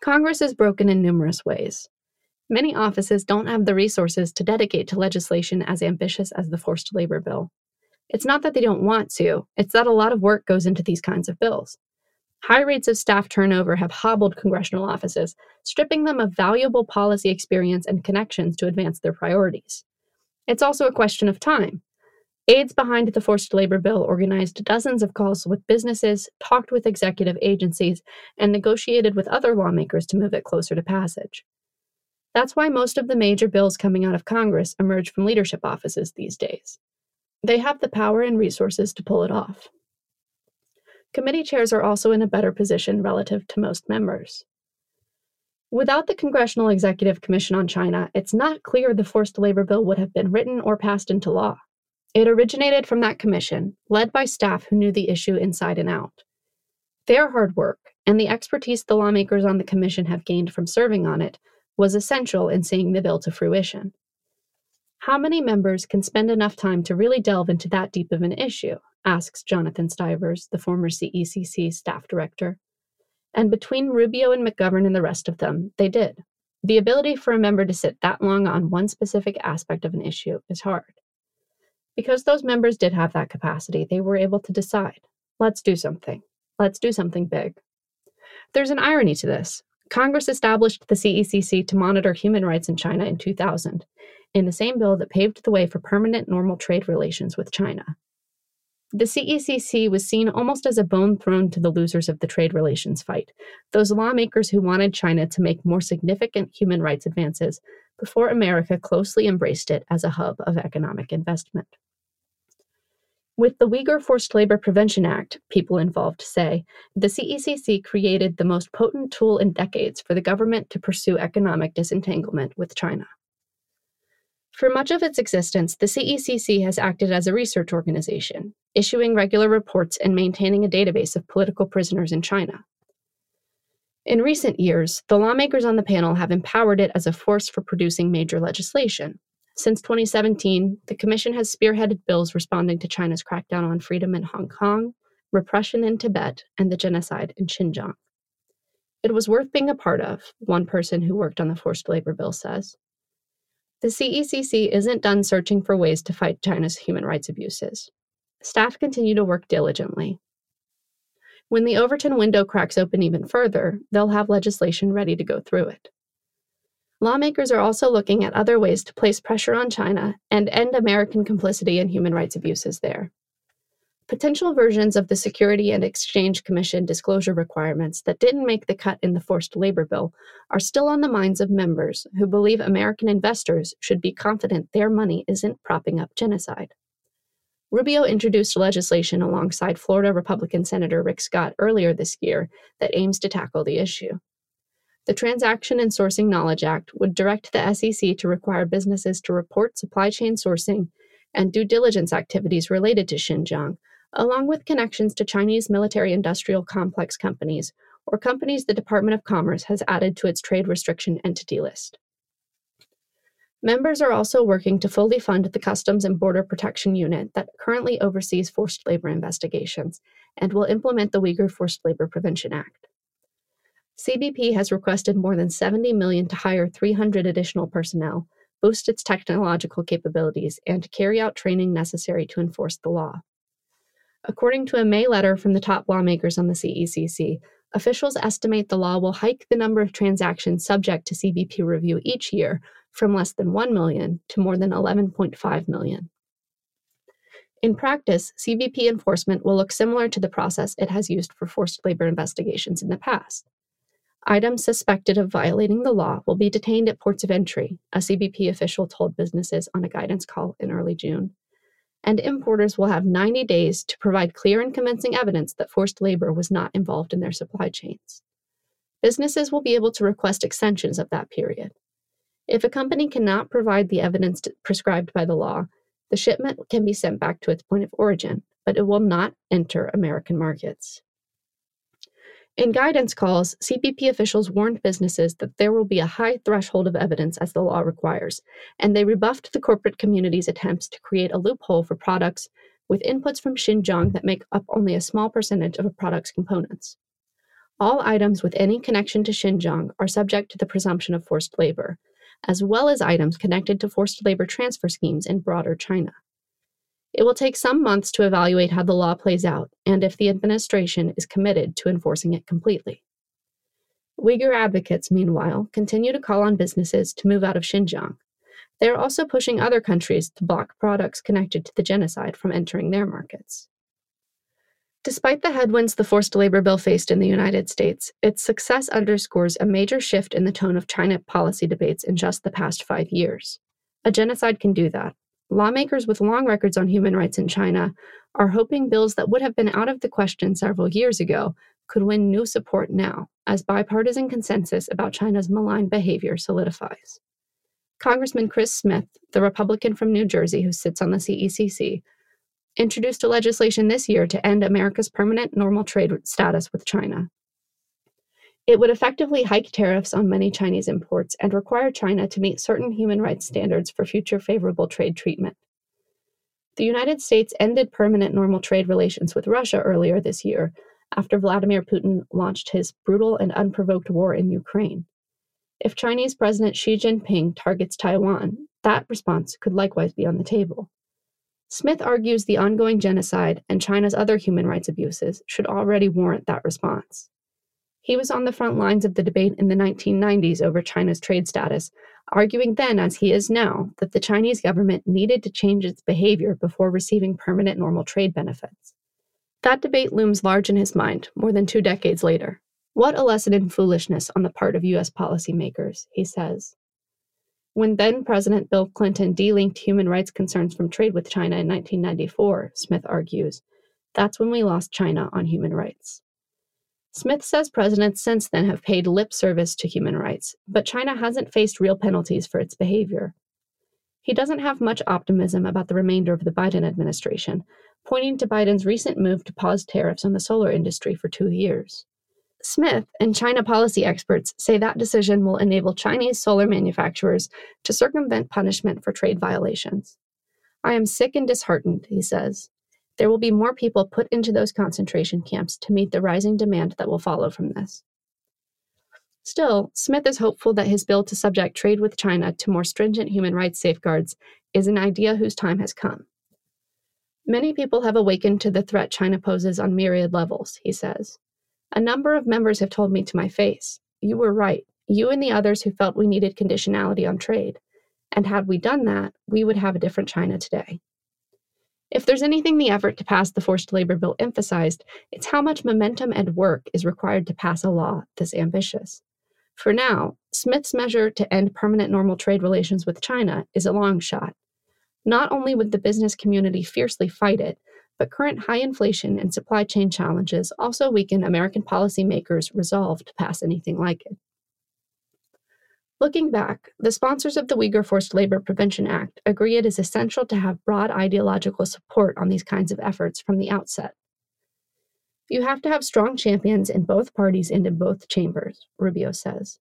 Congress is broken in numerous ways. Many offices don't have the resources to dedicate to legislation as ambitious as the forced labor bill. It's not that they don't want to, it's that a lot of work goes into these kinds of bills. High rates of staff turnover have hobbled congressional offices, stripping them of valuable policy experience and connections to advance their priorities. It's also a question of time. Aides behind the forced labor bill organized dozens of calls with businesses, talked with executive agencies, and negotiated with other lawmakers to move it closer to passage. That's why most of the major bills coming out of Congress emerge from leadership offices these days. They have the power and resources to pull it off. Committee chairs are also in a better position relative to most members. Without the Congressional Executive Commission on China, it's not clear the forced labor bill would have been written or passed into law. It originated from that commission, led by staff who knew the issue inside and out. Their hard work, and the expertise the lawmakers on the commission have gained from serving on it, was essential in seeing the bill to fruition. How many members can spend enough time to really delve into that deep of an issue? asks Jonathan Stivers, the former CECC staff director. And between Rubio and McGovern and the rest of them, they did. The ability for a member to sit that long on one specific aspect of an issue is hard. Because those members did have that capacity, they were able to decide let's do something. Let's do something big. There's an irony to this. Congress established the CECC to monitor human rights in China in 2000, in the same bill that paved the way for permanent normal trade relations with China. The CECC was seen almost as a bone thrown to the losers of the trade relations fight, those lawmakers who wanted China to make more significant human rights advances before America closely embraced it as a hub of economic investment. With the Uyghur Forced Labor Prevention Act, people involved say, the CECC created the most potent tool in decades for the government to pursue economic disentanglement with China. For much of its existence, the CECC has acted as a research organization, issuing regular reports and maintaining a database of political prisoners in China. In recent years, the lawmakers on the panel have empowered it as a force for producing major legislation. Since 2017, the Commission has spearheaded bills responding to China's crackdown on freedom in Hong Kong, repression in Tibet, and the genocide in Xinjiang. It was worth being a part of, one person who worked on the forced labor bill says. The CECC isn't done searching for ways to fight China's human rights abuses. Staff continue to work diligently. When the Overton window cracks open even further, they'll have legislation ready to go through it. Lawmakers are also looking at other ways to place pressure on China and end American complicity in human rights abuses there. Potential versions of the Security and Exchange Commission disclosure requirements that didn't make the cut in the forced labor bill are still on the minds of members who believe American investors should be confident their money isn't propping up genocide. Rubio introduced legislation alongside Florida Republican Senator Rick Scott earlier this year that aims to tackle the issue. The Transaction and Sourcing Knowledge Act would direct the SEC to require businesses to report supply chain sourcing and due diligence activities related to Xinjiang, along with connections to Chinese military industrial complex companies or companies the Department of Commerce has added to its trade restriction entity list. Members are also working to fully fund the Customs and Border Protection Unit that currently oversees forced labor investigations and will implement the Uyghur Forced Labor Prevention Act. CBP has requested more than 70 million to hire 300 additional personnel, boost its technological capabilities, and carry out training necessary to enforce the law. According to a May letter from the top lawmakers on the CECC, officials estimate the law will hike the number of transactions subject to CBP review each year from less than 1 million to more than 11.5 million. In practice, CBP enforcement will look similar to the process it has used for forced labor investigations in the past. Items suspected of violating the law will be detained at ports of entry, a CBP official told businesses on a guidance call in early June. And importers will have 90 days to provide clear and convincing evidence that forced labor was not involved in their supply chains. Businesses will be able to request extensions of that period. If a company cannot provide the evidence prescribed by the law, the shipment can be sent back to its point of origin, but it will not enter American markets. In guidance calls, CBP officials warned businesses that there will be a high threshold of evidence as the law requires, and they rebuffed the corporate community's attempts to create a loophole for products with inputs from Xinjiang that make up only a small percentage of a product's components. All items with any connection to Xinjiang are subject to the presumption of forced labor, as well as items connected to forced labor transfer schemes in broader China. It will take some months to evaluate how the law plays out and if the administration is committed to enforcing it completely. Uyghur advocates, meanwhile, continue to call on businesses to move out of Xinjiang. They are also pushing other countries to block products connected to the genocide from entering their markets. Despite the headwinds the forced labor bill faced in the United States, its success underscores a major shift in the tone of China policy debates in just the past five years. A genocide can do that. Lawmakers with long records on human rights in China are hoping bills that would have been out of the question several years ago could win new support now, as bipartisan consensus about China's malign behavior solidifies. Congressman Chris Smith, the Republican from New Jersey who sits on the CECC, introduced a legislation this year to end America's permanent normal trade status with China. It would effectively hike tariffs on many Chinese imports and require China to meet certain human rights standards for future favorable trade treatment. The United States ended permanent normal trade relations with Russia earlier this year after Vladimir Putin launched his brutal and unprovoked war in Ukraine. If Chinese President Xi Jinping targets Taiwan, that response could likewise be on the table. Smith argues the ongoing genocide and China's other human rights abuses should already warrant that response. He was on the front lines of the debate in the 1990s over China's trade status, arguing then, as he is now, that the Chinese government needed to change its behavior before receiving permanent normal trade benefits. That debate looms large in his mind more than two decades later. What a lesson in foolishness on the part of U.S. policymakers, he says. When then President Bill Clinton delinked human rights concerns from trade with China in 1994, Smith argues, that's when we lost China on human rights. Smith says presidents since then have paid lip service to human rights, but China hasn't faced real penalties for its behavior. He doesn't have much optimism about the remainder of the Biden administration, pointing to Biden's recent move to pause tariffs on the solar industry for two years. Smith and China policy experts say that decision will enable Chinese solar manufacturers to circumvent punishment for trade violations. I am sick and disheartened, he says. There will be more people put into those concentration camps to meet the rising demand that will follow from this. Still, Smith is hopeful that his bill to subject trade with China to more stringent human rights safeguards is an idea whose time has come. Many people have awakened to the threat China poses on myriad levels, he says. A number of members have told me to my face, You were right, you and the others who felt we needed conditionality on trade. And had we done that, we would have a different China today. If there's anything the effort to pass the forced labor bill emphasized, it's how much momentum and work is required to pass a law this ambitious. For now, Smith's measure to end permanent normal trade relations with China is a long shot. Not only would the business community fiercely fight it, but current high inflation and supply chain challenges also weaken American policymakers' resolve to pass anything like it. Looking back, the sponsors of the Uyghur Forced Labor Prevention Act agree it is essential to have broad ideological support on these kinds of efforts from the outset. You have to have strong champions in both parties and in both chambers, Rubio says.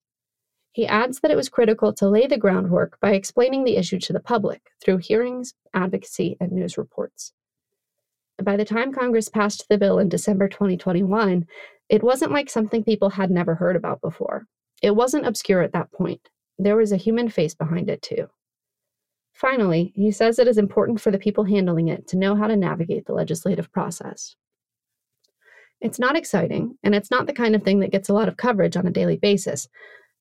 He adds that it was critical to lay the groundwork by explaining the issue to the public through hearings, advocacy, and news reports. By the time Congress passed the bill in December 2021, it wasn't like something people had never heard about before. It wasn't obscure at that point. There was a human face behind it, too. Finally, he says it is important for the people handling it to know how to navigate the legislative process. It's not exciting, and it's not the kind of thing that gets a lot of coverage on a daily basis,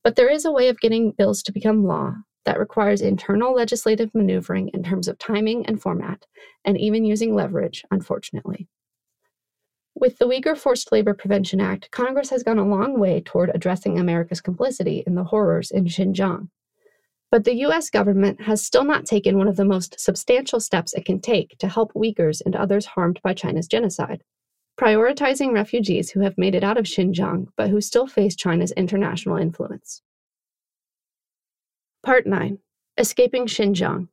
but there is a way of getting bills to become law that requires internal legislative maneuvering in terms of timing and format, and even using leverage, unfortunately. With the Uyghur Forced Labor Prevention Act, Congress has gone a long way toward addressing America's complicity in the horrors in Xinjiang. But the US government has still not taken one of the most substantial steps it can take to help Uyghurs and others harmed by China's genocide prioritizing refugees who have made it out of Xinjiang but who still face China's international influence. Part 9 Escaping Xinjiang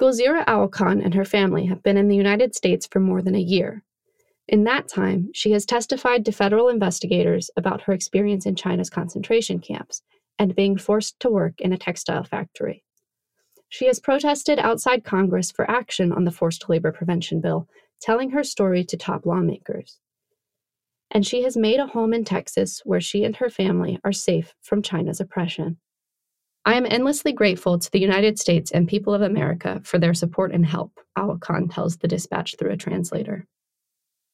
Gulzira Auelkhan and her family have been in the United States for more than a year, in that time, she has testified to federal investigators about her experience in China's concentration camps and being forced to work in a textile factory. She has protested outside Congress for action on the forced labor prevention bill, telling her story to top lawmakers. And she has made a home in Texas where she and her family are safe from China's oppression. I am endlessly grateful to the United States and people of America for their support and help, Auelkhan tells the dispatch through a translator.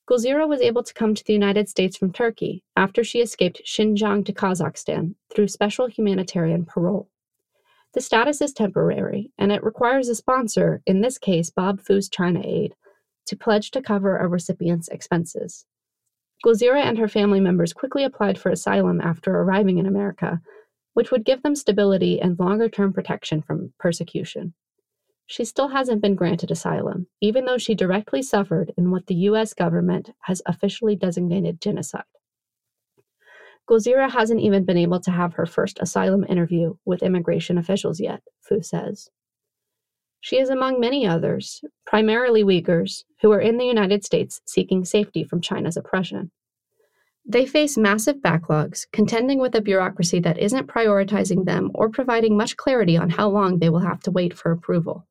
Gulzira was able to come to the United States from Turkey after she escaped Xinjiang to Kazakhstan through special humanitarian parole. The status is temporary, and it requires a sponsor, in this case Bob Fu's China Aid, to pledge to cover a recipient's expenses. Gulzira and her family members quickly applied for asylum after arriving in America, which would give them stability and longer term protection from persecution. She still hasn't been granted asylum, even though she directly suffered in what the US government has officially designated genocide. Gulzira hasn't even been able to have her first asylum interview with immigration officials yet, Fu says. She is among many others, primarily Uyghurs, who are in the United States seeking safety from China's oppression. They face massive backlogs, contending with a bureaucracy that isn't prioritizing them or providing much clarity on how long they will have to wait for approval.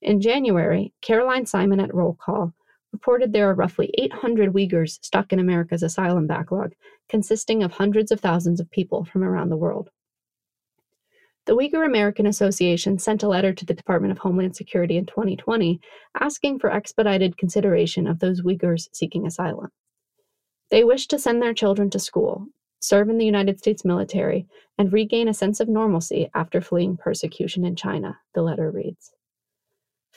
In January, Caroline Simon at Roll Call reported there are roughly 800 Uyghurs stuck in America's asylum backlog, consisting of hundreds of thousands of people from around the world. The Uyghur American Association sent a letter to the Department of Homeland Security in 2020 asking for expedited consideration of those Uyghurs seeking asylum. They wish to send their children to school, serve in the United States military, and regain a sense of normalcy after fleeing persecution in China, the letter reads.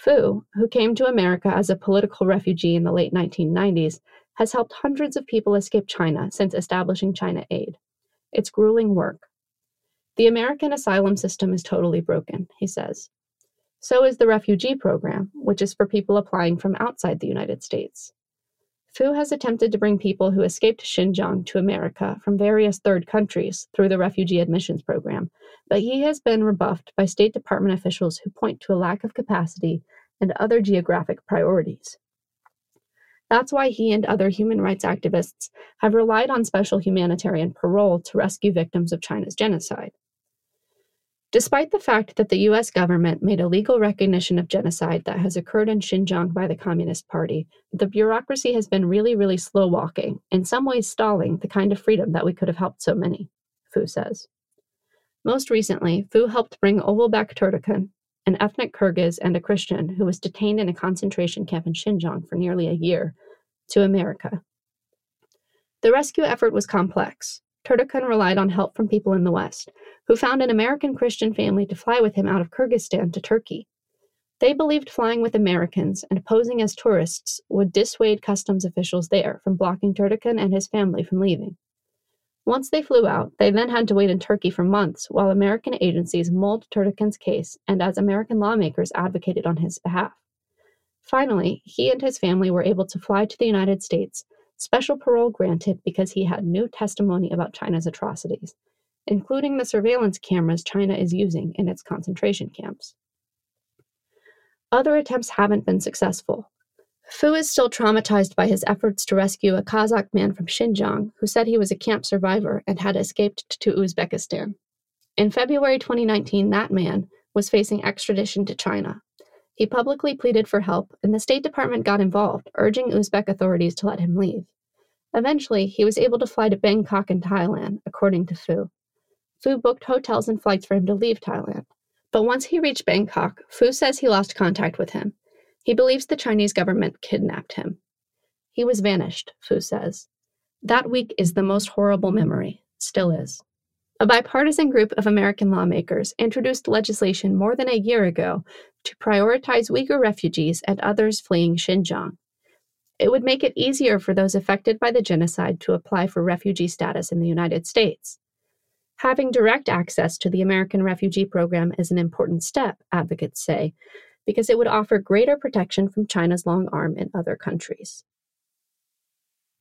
Fu, who came to America as a political refugee in the late 1990s, has helped hundreds of people escape China since establishing China Aid. It's grueling work. The American asylum system is totally broken, he says. So is the refugee program, which is for people applying from outside the United States. Fu has attempted to bring people who escaped Xinjiang to America from various third countries through the refugee admissions program, but he has been rebuffed by State Department officials who point to a lack of capacity and other geographic priorities. That's why he and other human rights activists have relied on special humanitarian parole to rescue victims of China's genocide. Despite the fact that the US government made a legal recognition of genocide that has occurred in Xinjiang by the Communist Party, the bureaucracy has been really, really slow walking, in some ways stalling the kind of freedom that we could have helped so many, Fu says. Most recently, Fu helped bring Ovalbek Turdakun, an ethnic Kyrgyz and a Christian who was detained in a concentration camp in Xinjiang for nearly a year, to America. The rescue effort was complex. Turdakun relied on help from people in the West, who found an American Christian family to fly with him out of Kyrgyzstan to Turkey. They believed flying with Americans and posing as tourists would dissuade customs officials there from blocking Turdakun and his family from leaving. Once they flew out, they then had to wait in Turkey for months while American agencies mulled Turdakun's case and as American lawmakers advocated on his behalf. Finally, he and his family were able to fly to the United States, special parole granted because he had new testimony about China's atrocities, including the surveillance cameras China is using in its concentration camps. Other attempts haven't been successful. Fu is still traumatized by his efforts to rescue a Kazakh man from Xinjiang who said he was a camp survivor and had escaped to Uzbekistan. In February 2019, that man was facing extradition to China. He publicly pleaded for help, and the State Department got involved, urging Uzbek authorities to let him leave. Eventually, he was able to fly to Bangkok in Thailand, according to Fu. Fu booked hotels and flights for him to leave Thailand. But once he reached Bangkok, Fu says he lost contact with him. He believes the Chinese government kidnapped him. He was vanished, Fu says. That week is the most horrible memory, still is. A bipartisan group of American lawmakers introduced legislation more than a year ago to prioritize Uyghur refugees and others fleeing Xinjiang. It would make it easier for those affected by the genocide to apply for refugee status in the United States. Having direct access to the American Refugee Program is an important step, advocates say, because it would offer greater protection from China's long arm in other countries.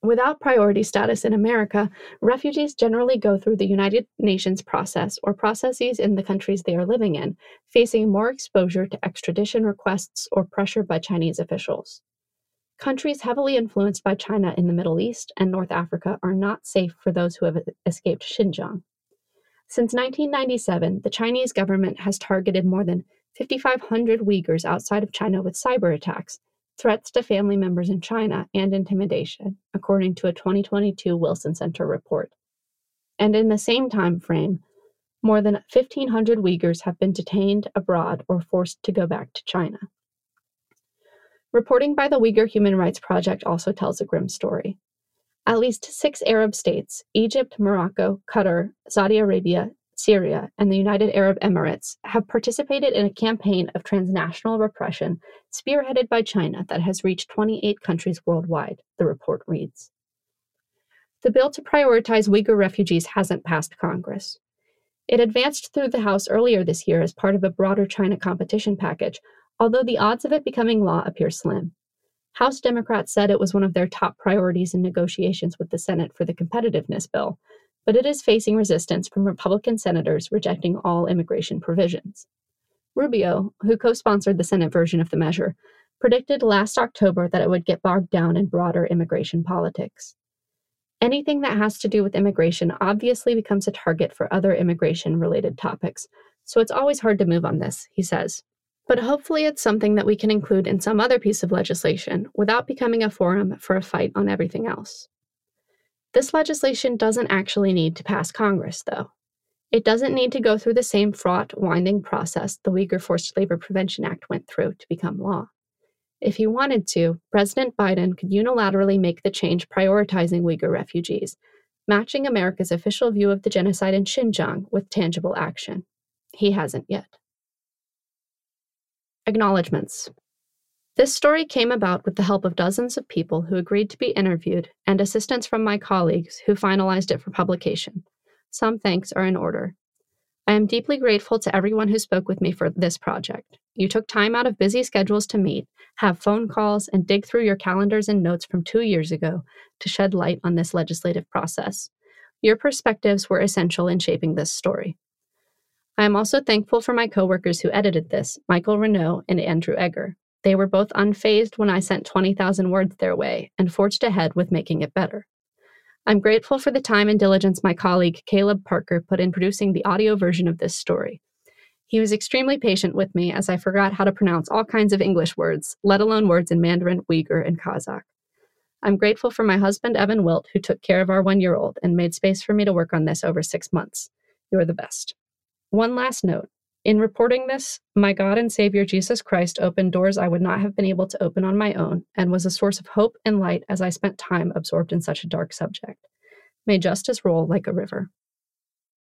Without priority status in America, refugees generally go through the United Nations process or processes in the countries they are living in, facing more exposure to extradition requests or pressure by Chinese officials. Countries heavily influenced by China in the Middle East and North Africa are not safe for those who have escaped Xinjiang. Since 1997, the Chinese government has targeted more than 5,500 Uyghurs outside of China with cyber attacks, threats to family members in China, and intimidation, according to a 2022 Wilson Center report. And in the same time frame, more than 1,500 Uyghurs have been detained abroad or forced to go back to China. Reporting by the Uyghur Human Rights Project also tells a grim story. At least six Arab states Egypt, Morocco, Qatar, Saudi Arabia, Syria, and the United Arab Emirates have participated in a campaign of transnational repression spearheaded by China that has reached 28 countries worldwide, the report reads. The bill to prioritize Uyghur refugees hasn't passed Congress. It advanced through the House earlier this year as part of a broader China competition package, although the odds of it becoming law appear slim. House Democrats said it was one of their top priorities in negotiations with the Senate for the competitiveness bill, but it is facing resistance from Republican senators rejecting all immigration provisions. Rubio, who co sponsored the Senate version of the measure, predicted last October that it would get bogged down in broader immigration politics. Anything that has to do with immigration obviously becomes a target for other immigration related topics, so it's always hard to move on this, he says but hopefully it's something that we can include in some other piece of legislation without becoming a forum for a fight on everything else. This legislation doesn't actually need to pass Congress, though. It doesn't need to go through the same fraught, winding process the Uyghur Forced Labor Prevention Act went through to become law. If he wanted to, President Biden could unilaterally make the change prioritizing Uyghur refugees, matching America's official view of the genocide in Xinjiang with tangible action. He hasn't yet. Acknowledgements. This story came about with the help of dozens of people who agreed to be interviewed and assistance from my colleagues who finalized it for publication. Some thanks are in order. I am deeply grateful to everyone who spoke with me for this project. You took time out of busy schedules to meet, have phone calls, and dig through your calendars and notes from two years ago to shed light on this legislative process. Your perspectives were essential in shaping this story. I am also thankful for my coworkers who edited this, Michael Renault and Andrew Egger. They were both unfazed when I sent 20,000 words their way and forged ahead with making it better. I'm grateful for the time and diligence my colleague Caleb Parker put in producing the audio version of this story. He was extremely patient with me as I forgot how to pronounce all kinds of English words, let alone words in Mandarin, Uyghur, and Kazakh. I'm grateful for my husband, Evan Wilt, who took care of our one year old and made space for me to work on this over six months. You're the best. One last note. In reporting this, my God and Savior Jesus Christ opened doors I would not have been able to open on my own and was a source of hope and light as I spent time absorbed in such a dark subject. May justice roll like a river.